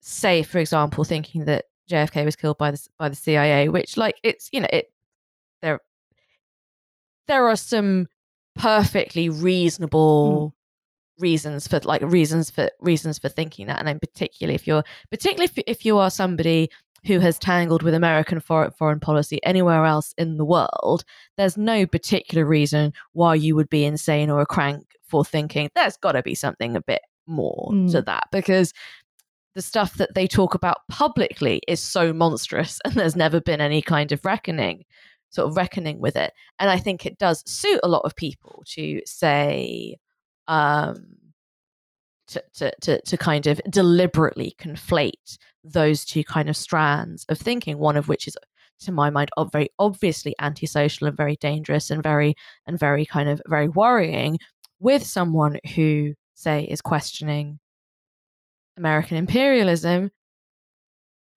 say, for example, thinking that JFK was killed by the by the CIA, which like it's you know it there there are some perfectly reasonable mm. reasons for like reasons for reasons for thinking that, and then particularly if you're particularly if, if you are somebody who has tangled with American foreign foreign policy anywhere else in the world, there's no particular reason why you would be insane or a crank for thinking there's got to be something a bit more mm. to that because the stuff that they talk about publicly is so monstrous (laughs) and there's never been any kind of reckoning sort of reckoning with it. And i think it does suit a lot of people to say um to, to, to, to kind of deliberately conflate those two kind of strands of thinking one of which is to my mind very obviously antisocial and very dangerous and very and very kind of very worrying with someone who say is questioning American imperialism,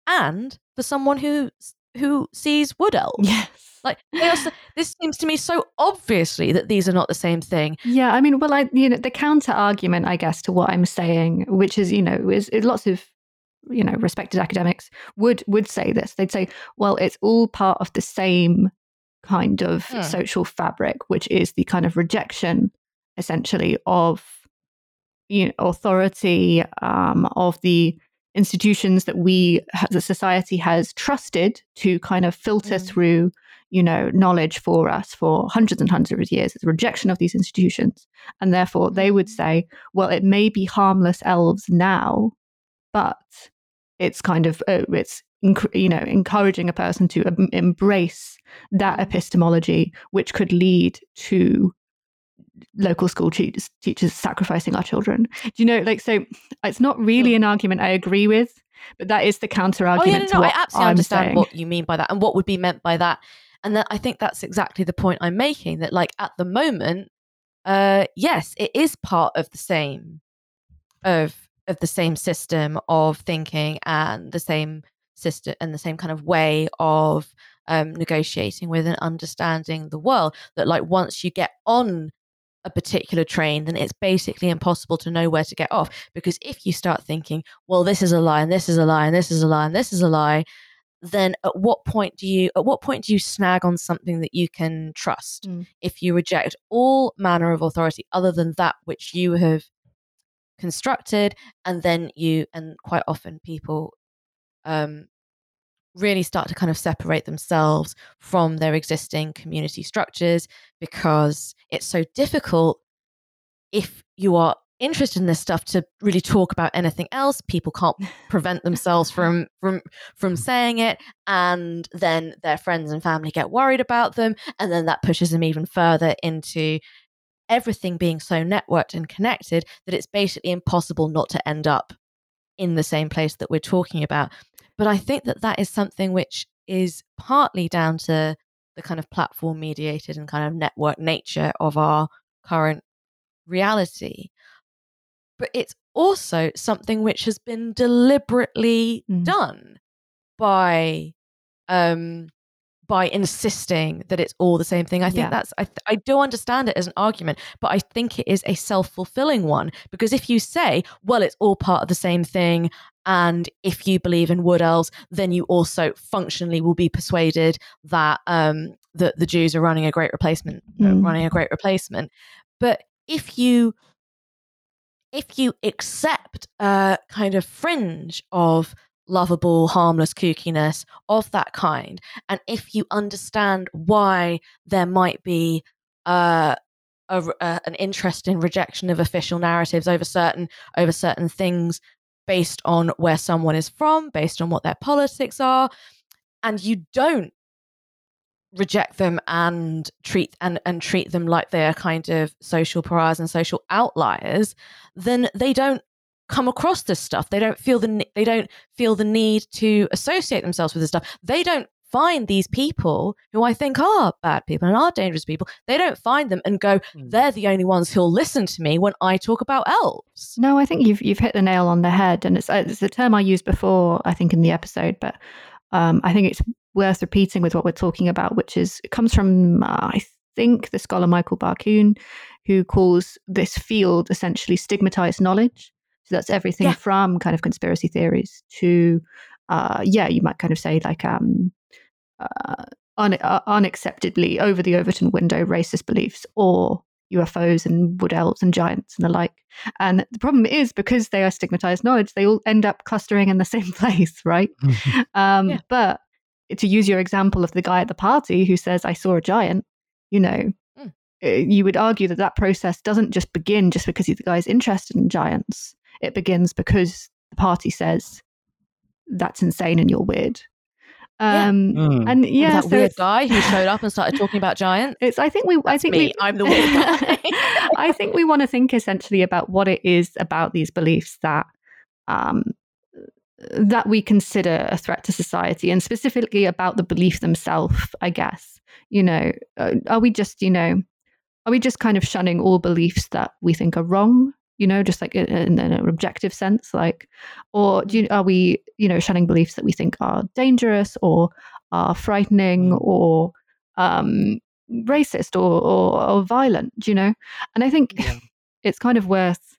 and for someone who who sees wood elves. Yes. Like also, this seems to me so obviously that these are not the same thing. Yeah, I mean, well, I you know the counter argument, I guess, to what I'm saying, which is you know is, is lots of you know respected academics would would say this. They'd say, well, it's all part of the same kind of hmm. social fabric, which is the kind of rejection, essentially, of you know, authority um, of the institutions that we the society has trusted to kind of filter mm. through you know knowledge for us for hundreds and hundreds of years it's a rejection of these institutions and therefore they would mm. say well it may be harmless elves now but it's kind of uh, it's you know encouraging a person to embrace that epistemology which could lead to local school teachers, teachers sacrificing our children. Do you know, like, so it's not really an argument I agree with, but that is the counter argument. Oh, yeah, no, no, I absolutely I'm understand saying. what you mean by that and what would be meant by that. And that I think that's exactly the point I'm making that, like, at the moment, uh, yes, it is part of the same of of the same system of thinking and the same system and the same kind of way of um, negotiating with and understanding the world. That like once you get on a particular train, then it's basically impossible to know where to get off. Because if you start thinking, well, this is a lie, and this is a lie, and this is a lie, and this is a lie, then at what point do you at what point do you snag on something that you can trust mm. if you reject all manner of authority other than that which you have constructed and then you and quite often people um really start to kind of separate themselves from their existing community structures because it's so difficult if you are interested in this stuff to really talk about anything else. People can't prevent themselves (laughs) from from from saying it and then their friends and family get worried about them and then that pushes them even further into everything being so networked and connected that it's basically impossible not to end up in the same place that we're talking about. But I think that that is something which is partly down to the kind of platform mediated and kind of network nature of our current reality. But it's also something which has been deliberately mm. done by um by insisting that it's all the same thing. I think yeah. that's I th- I do understand it as an argument, but I think it is a self-fulfilling one because if you say, well it's all part of the same thing and if you believe in wood elves, then you also functionally will be persuaded that um that the Jews are running a great replacement mm. running a great replacement. But if you if you accept a kind of fringe of lovable, harmless kookiness of that kind. And if you understand why there might be uh, a, a, an interest in rejection of official narratives over certain over certain things based on where someone is from, based on what their politics are, and you don't reject them and treat and, and treat them like they're kind of social pariahs and social outliers, then they don't come across this stuff. They don't feel the they don't feel the need to associate themselves with this stuff. They don't find these people who I think are bad people and are dangerous people. They don't find them and go, mm. they're the only ones who'll listen to me when I talk about elves. No, I think you've you've hit the nail on the head, and it's uh, it's a term I used before, I think, in the episode, but um, I think it's worth repeating with what we're talking about, which is it comes from uh, I think the scholar Michael Barkun, who calls this field essentially stigmatized knowledge. So that's everything yeah. from kind of conspiracy theories to, uh, yeah, you might kind of say like um, uh, un- uh, unacceptably over the Overton window racist beliefs or UFOs and wood elves and giants and the like. And the problem is because they are stigmatized knowledge, they all end up clustering in the (laughs) same place, right? (laughs) um, yeah. But to use your example of the guy at the party who says, I saw a giant, you know, mm. you would argue that that process doesn't just begin just because the guy's interested in giants. It begins because the party says, that's insane and you're weird. Um, yeah. Mm. and yeah, that so weird guy who showed up and started talking about giants. (laughs) It's. I think we. That's I think me. We, I'm the weird guy. (laughs) I think we want to think essentially about what it is about these beliefs that um, that we consider a threat to society, and specifically about the belief themselves. I guess you know, uh, are we just you know, are we just kind of shunning all beliefs that we think are wrong? You know, just like in, in, an objective sense, like, or do you, are we, you know, shunning beliefs that we think are dangerous or are frightening mm. or um, racist or, or, or violent, do you know? And I think yeah. (laughs) it's kind of worth,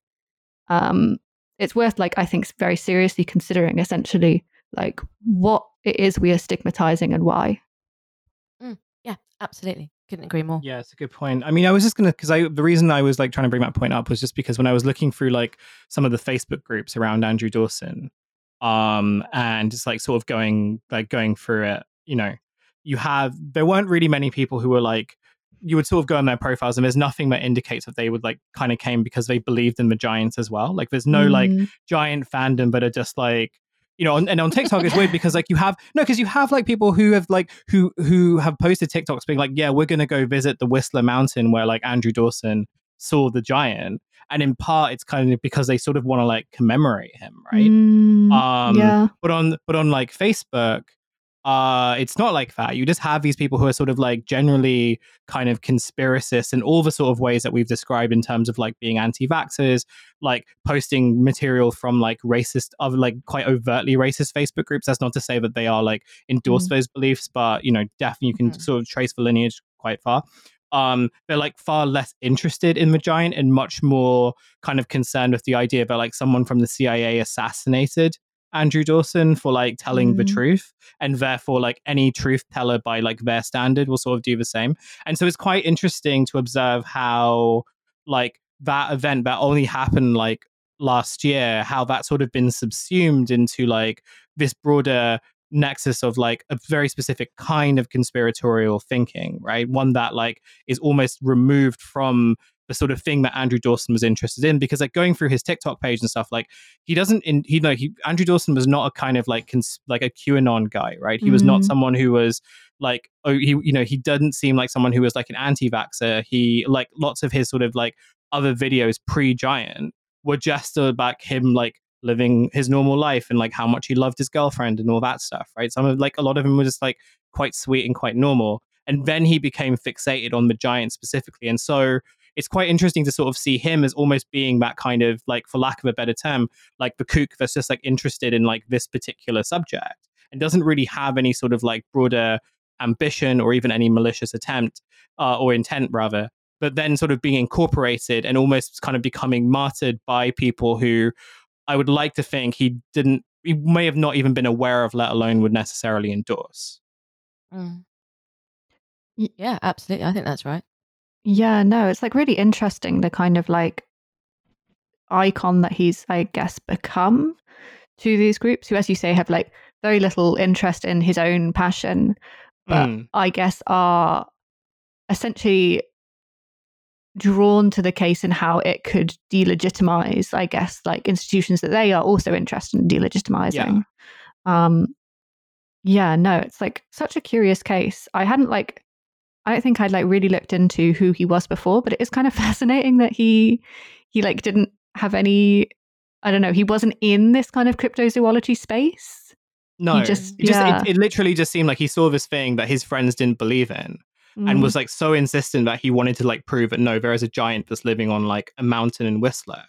um, it's worth like I think very seriously considering essentially like what it is we are stigmatizing and why. Mm, yeah, absolutely. Couldn't agree more. Yeah, it's a good point. I mean, I was just gonna because I the reason I was like trying to bring that point up was just because when I was looking through like some of the Facebook groups around Andrew Dawson, um, and just like sort of going like going through it, you know, you have there weren't really many people who were like you would sort of go on their profiles and there's nothing that indicates that they would like kind of came because they believed in the giants as well. Like there's no mm. like giant fandom, but are just like you know, and on TikTok it's weird (laughs) because like you have no, because you have like people who have like who who have posted TikToks being like, yeah, we're gonna go visit the Whistler Mountain where like Andrew Dawson saw the giant, and in part it's kind of because they sort of want to like commemorate him, right? Mm, um, yeah. But on but on like Facebook, uh, it's not like that. You just have these people who are sort of like generally kind of conspiracists in all the sort of ways that we've described in terms of like being anti-vaxxers, like posting material from like racist, of like quite overtly racist Facebook groups. That's not to say that they are like endorse mm. those beliefs, but you know, definitely you can mm. sort of trace the lineage quite far. Um, they're like far less interested in the giant and much more kind of concerned with the idea that like someone from the CIA assassinated Andrew Dawson for like telling mm. the truth, and therefore like any truth teller by like their standard will sort of do the same. And so it's quite interesting to observe how like that event that only happened like last year, how that sort of been subsumed into like this broader nexus of like a very specific kind of conspiratorial thinking, right? One that like is almost removed from the sort of thing that Andrew Dawson was interested in because like going through his TikTok page and stuff like he doesn't in he know he Andrew Dawson was not a kind of like cons, like a QAnon guy right he mm-hmm. was not mm-hmm. someone who was like oh he you know he doesn't seem like someone who was like an anti-vaxer. he like lots of his sort of like other videos pre-giant were just about him like living his normal life and like how much he loved his girlfriend and all that stuff right some of like a lot of them were just like quite sweet and quite normal and then he became fixated on the giant specifically and so it's quite interesting to sort of see him as almost being that kind of like, for lack of a better term, like the kook that's just like interested in like this particular subject and doesn't really have any sort of like broader ambition or even any malicious attempt uh, or intent rather but then sort of being incorporated and almost kind of becoming martyred by people who I would like to think he didn't, he may have not even been aware of, let alone would necessarily endorse. Mm. Yeah, absolutely. I think that's right. Yeah, no, it's like really interesting the kind of like icon that he's, I guess, become to these groups who, as you say, have like very little interest in his own passion, but mm. I guess are essentially drawn to the case and how it could delegitimize, I guess, like institutions that they are also interested in delegitimizing. Yeah. Um, yeah, no, it's like such a curious case. I hadn't like, I don't think I'd like really looked into who he was before, but it is kind of (laughs) fascinating that he, he like didn't have any, I don't know, he wasn't in this kind of cryptozoology space. No, he just, it, yeah. just it, it literally just seemed like he saw this thing that his friends didn't believe in mm. and was like so insistent that he wanted to like prove that no, there is a giant that's living on like a mountain in Whistler.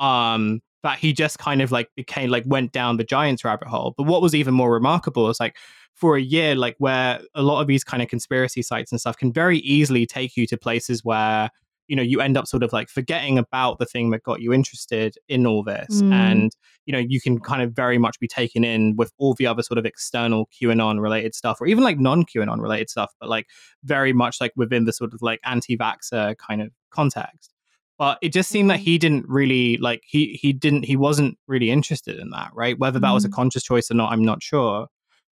Um, that he just kind of like became like went down the giants rabbit hole. But what was even more remarkable is like for a year, like where a lot of these kind of conspiracy sites and stuff can very easily take you to places where you know you end up sort of like forgetting about the thing that got you interested in all this mm. and you know you can kind of very much be taken in with all the other sort of external qanon related stuff or even like non qanon related stuff but like very much like within the sort of like anti-vaxxer kind of context but it just seemed that mm. he didn't really like he he didn't he wasn't really interested in that right whether that was a mm. conscious choice or not i'm not sure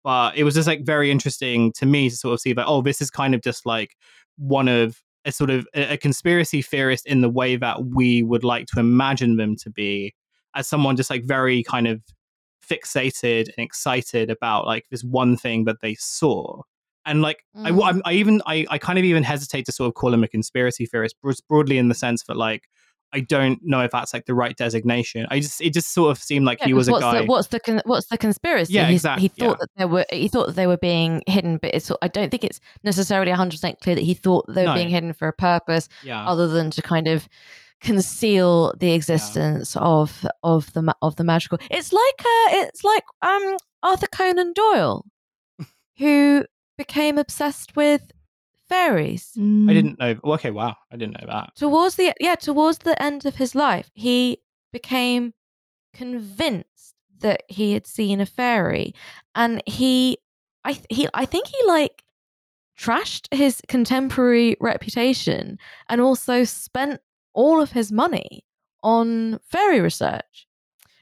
but it was just like very interesting to me to sort of see that oh this is kind of just like one of a sort of a, a conspiracy theorist in the way that we would like to imagine them to be as someone just like very kind of fixated and excited about like this one thing that they saw and like mm. I, I even I, I kind of even hesitate to sort of call him a conspiracy theorist broadly in the sense that like I don't know if that's like the right designation. I just it just sort of seemed like yeah, he was a guy. The, what's the con- what's the conspiracy? Yeah, exactly. He thought yeah. that they were he thought that they were being hidden, but it's I don't think it's necessarily hundred percent clear that he thought they were no. being hidden for a purpose, yeah. other than to kind of conceal the existence of of the of the magical. It's like uh, it's like um Arthur Conan Doyle, who became obsessed with fairies. Mm. I didn't know. Okay, wow, I didn't know that. Towards the yeah, towards the end of his life, he became convinced that he had seen a fairy, and he, I he, I think he like trashed his contemporary reputation and also spent all of his money on fairy research.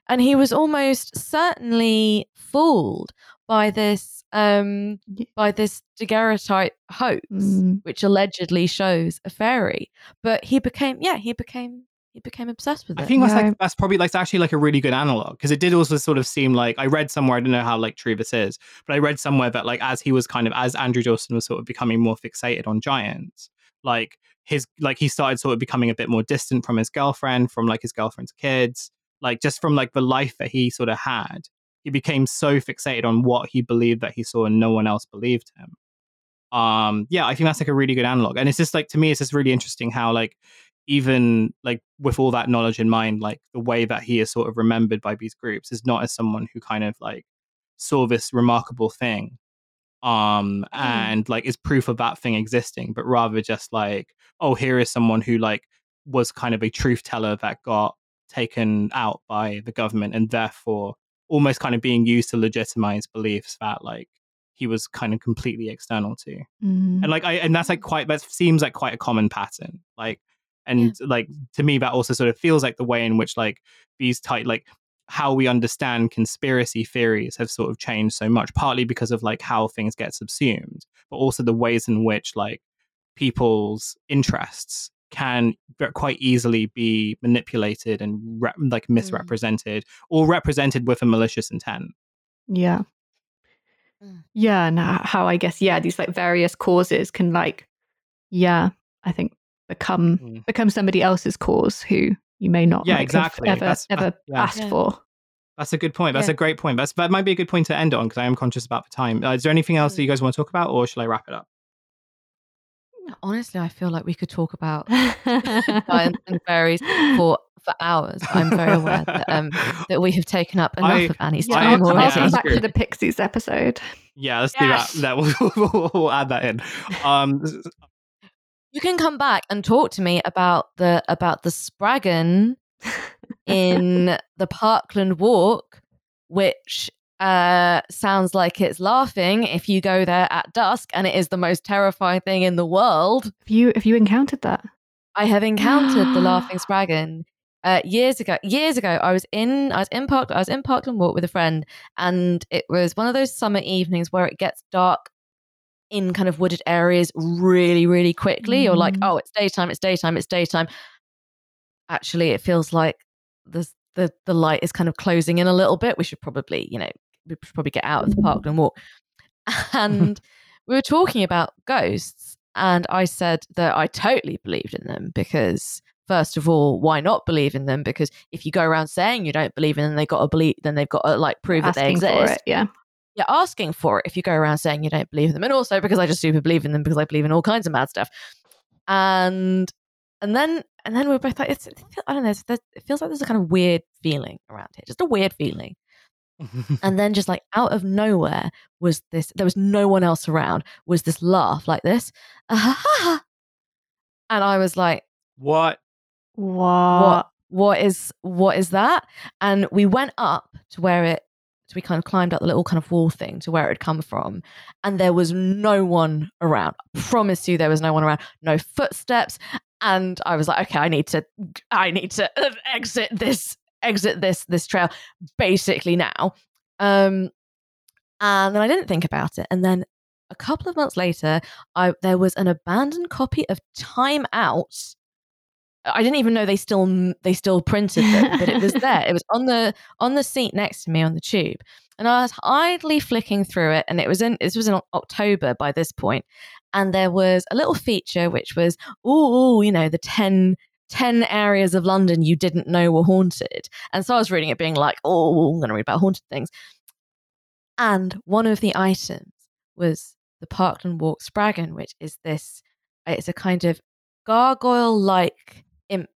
And he was almost certainly fooled by this um, by this daguerreotype hoax, mm. which allegedly shows a fairy. But he became, yeah, he became he became obsessed with it. I think that's yeah. like that's probably like actually like a really good analog because it did also sort of seem like I read somewhere I don't know how like true this is, but I read somewhere that like as he was kind of as Andrew Dawson was sort of becoming more fixated on giants, like his like he started sort of becoming a bit more distant from his girlfriend, from like his girlfriend's kids, like just from like the life that he sort of had he became so fixated on what he believed that he saw and no one else believed him um yeah i think that's like a really good analog and it's just like to me it's just really interesting how like even like with all that knowledge in mind like the way that he is sort of remembered by these groups is not as someone who kind of like saw this remarkable thing um mm. and like is proof of that thing existing but rather just like oh here is someone who like was kind of a truth teller that got taken out by the government and therefore almost kind of being used to legitimize beliefs that like he was kind of completely external to mm. and like i and that's like quite that seems like quite a common pattern like and yeah. like to me that also sort of feels like the way in which like these type like how we understand conspiracy theories have sort of changed so much partly because of like how things get subsumed but also the ways in which like people's interests can quite easily be manipulated and re- like mm. misrepresented mm. or represented with a malicious intent. Yeah. Mm. Yeah, and how I guess yeah, these like various causes can like yeah, I think become mm. become somebody else's cause who you may not yeah like, exactly ever That's, ever uh, yeah. asked yeah. for. That's a good point. That's yeah. a great point. That's, that might be a good point to end on because I am conscious about the time. Uh, is there anything else that you mm. guys want to talk about, or shall I wrap it up? Honestly, I feel like we could talk about giants and (laughs) fairies for for hours. I'm very aware that um, that we have taken up enough I, of Annie's time I'll, already. I'll back to the Pixies episode. Yeah, let's yes. do that. That (laughs) we'll, we'll add that in. Um, you can come back and talk to me about the about the Spriggan (laughs) in the Parkland Walk, which uh, sounds like it's laughing if you go there at dusk, and it is the most terrifying thing in the world. Have you have you encountered that? I have encountered the (gasps) laughing spriggan uh, years ago, years ago, I was in, I was in Park, I was in Parkland Walk with a friend, and it was one of those summer evenings where it gets dark in kind of wooded areas really, really quickly. Mm. You're like, oh, it's daytime, it's daytime, it's daytime. Actually, it feels like the the the light is kind of closing in a little bit. We should probably, you know, we should probably get out of the park (laughs) and Walk. (laughs) And we were talking about ghosts, and I said that I totally believed in them because first of all, why not believe in them? Because if you go around saying you don't believe in them, they got to believe. Then they've got to like prove that they exist. It, yeah, you're asking for it if you go around saying you don't believe in them, and also because I just super believe in them because I believe in all kinds of mad stuff. And and then and then we are both like, it's, I don't know, it feels like there's a kind of weird feeling around here, just a weird feeling. And then just like out of nowhere was this there was no one else around was this laugh like this. (laughs) And i was like what? What? What what is what is that? And we went up to where it so we kind of climbed up the little kind of wall thing to where it had come from and there was no one around. I promise you there was no one around. No footsteps. And i was like okay i need to i need to (laughs) exit this exit this this trail basically now um and then i didn't think about it and then a couple of months later i there was an abandoned copy of time out I didn't even know they still they still printed it, but it was there. It was on the on the seat next to me on the tube, and I was idly flicking through it. And it was in this was in October by this point, and there was a little feature which was oh you know the 10, 10 areas of London you didn't know were haunted. And so I was reading it, being like, oh, I'm going to read about haunted things. And one of the items was the Parkland Walk Spriggan, which is this. It's a kind of gargoyle like imp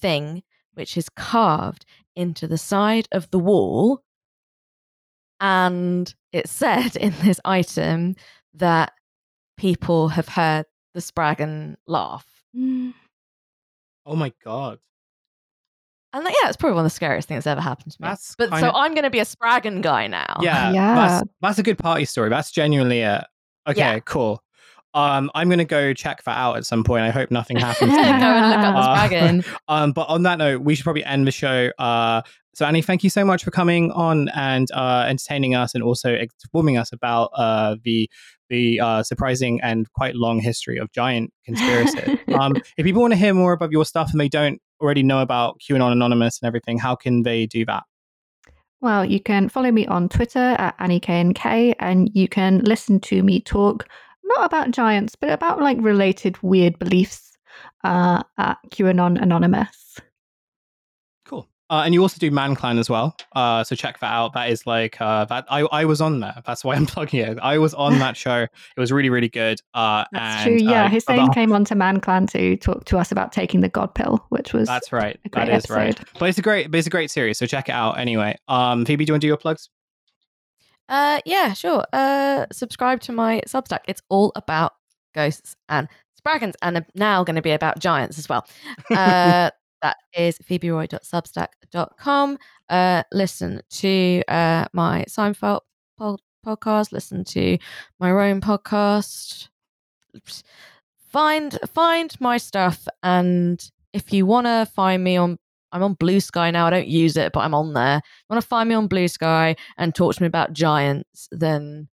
thing, which is carved into the side of the wall. And it said in this item that people have heard the Spriggan laugh. Mm. Oh my god. And yeah, it's probably one of the scariest things that's ever happened to me. That's but kinda... so I'm going to be a Spriggan guy now. Yeah, yeah. That's, that's a good party story. That's genuinely it. Okay, yeah. cool. Um, I'm going to go check that out at some point. I hope nothing (laughs) happens. go and look up the dragon. Uh, (laughs) um, but on that note, we should probably end the show. Uh, so Annie, thank you so much for coming on and uh, entertaining us, and also informing us about uh, the the uh, surprising and quite long history of giant conspiracy. (laughs) um, if people want to hear more about your stuff and they don't already know about QAnon Anonymous and everything, how can they do that? Well, you can follow me on Twitter at AnnieKNK, and you can listen to me talk not about giants, but about like related weird beliefs uh, at QAnon Anonymous. Cool. Uh, and you also do Man Clan as well. Uh, so check that out. That is like uh, that. I, I was on there. That's why I'm (laughs) plugging it. I was on that show. It was really really good. Uh, that's and, true. Yeah, uh, Hussein about... came on to Man Clan to talk to us about taking the God pill, which was that's right. That is episode. right. But it's a great, but it's a great series. So check it out. Anyway, um, Phoebe, do you want to do your plugs? Uh, yeah, sure. Uh, subscribe to my Substack. It's all about ghosts and dragons, and now going to be about giants as well. (laughs) Uh, that is phoeberoy.substack.com. Uh, listen to uh, my Seinfeld podcast. Listen to my own podcast. Find find my stuff, and if you want to find me on I'm on Blue Sky now. I don't use it, but I'm on there. Want to find me on Blue Sky and talk to me about giants, then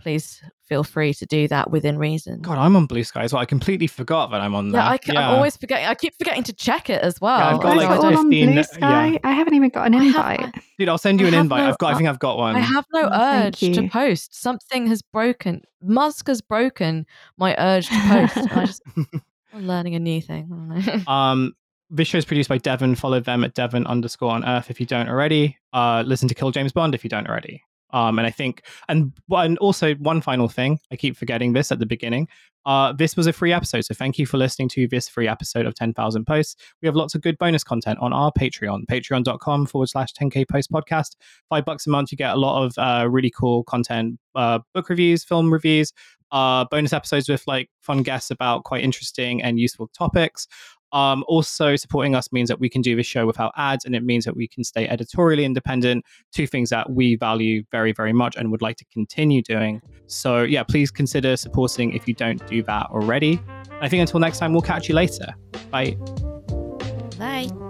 please feel free to do that within reason. God, I'm on Blue Sky as well. I completely forgot that I'm on there. Yeah, I, yeah. I'm always forgetting. I keep forgetting to check it as well. Yeah, I've got like, like 15, on Blue Sky. Yeah. I haven't even got an invite. Have, Dude, I'll send you an invite. No, I've got. I think I've got one. I have no oh, urge to post. Something has broken. Musk has broken my urge to post. I just. (laughs) I'm learning a new thing. (laughs) um, this show is produced by Devon. Follow them at Devon underscore on Earth if you don't already. Uh, listen to Kill James Bond if you don't already. Um, and I think, and and also one final thing, I keep forgetting this at the beginning. Uh, this was a free episode, so thank you for listening to this free episode of 10,000 Posts. We have lots of good bonus content on our Patreon, patreon.com forward slash 10k post podcast. Five bucks a month, you get a lot of uh, really cool content, uh, book reviews, film reviews, uh, bonus episodes with like fun guests about quite interesting and useful topics. Um, also, supporting us means that we can do this show without ads, and it means that we can stay editorially independent. Two things that we value very, very much and would like to continue doing. So, yeah, please consider supporting if you don't do that already. I think until next time, we'll catch you later. Bye. Bye.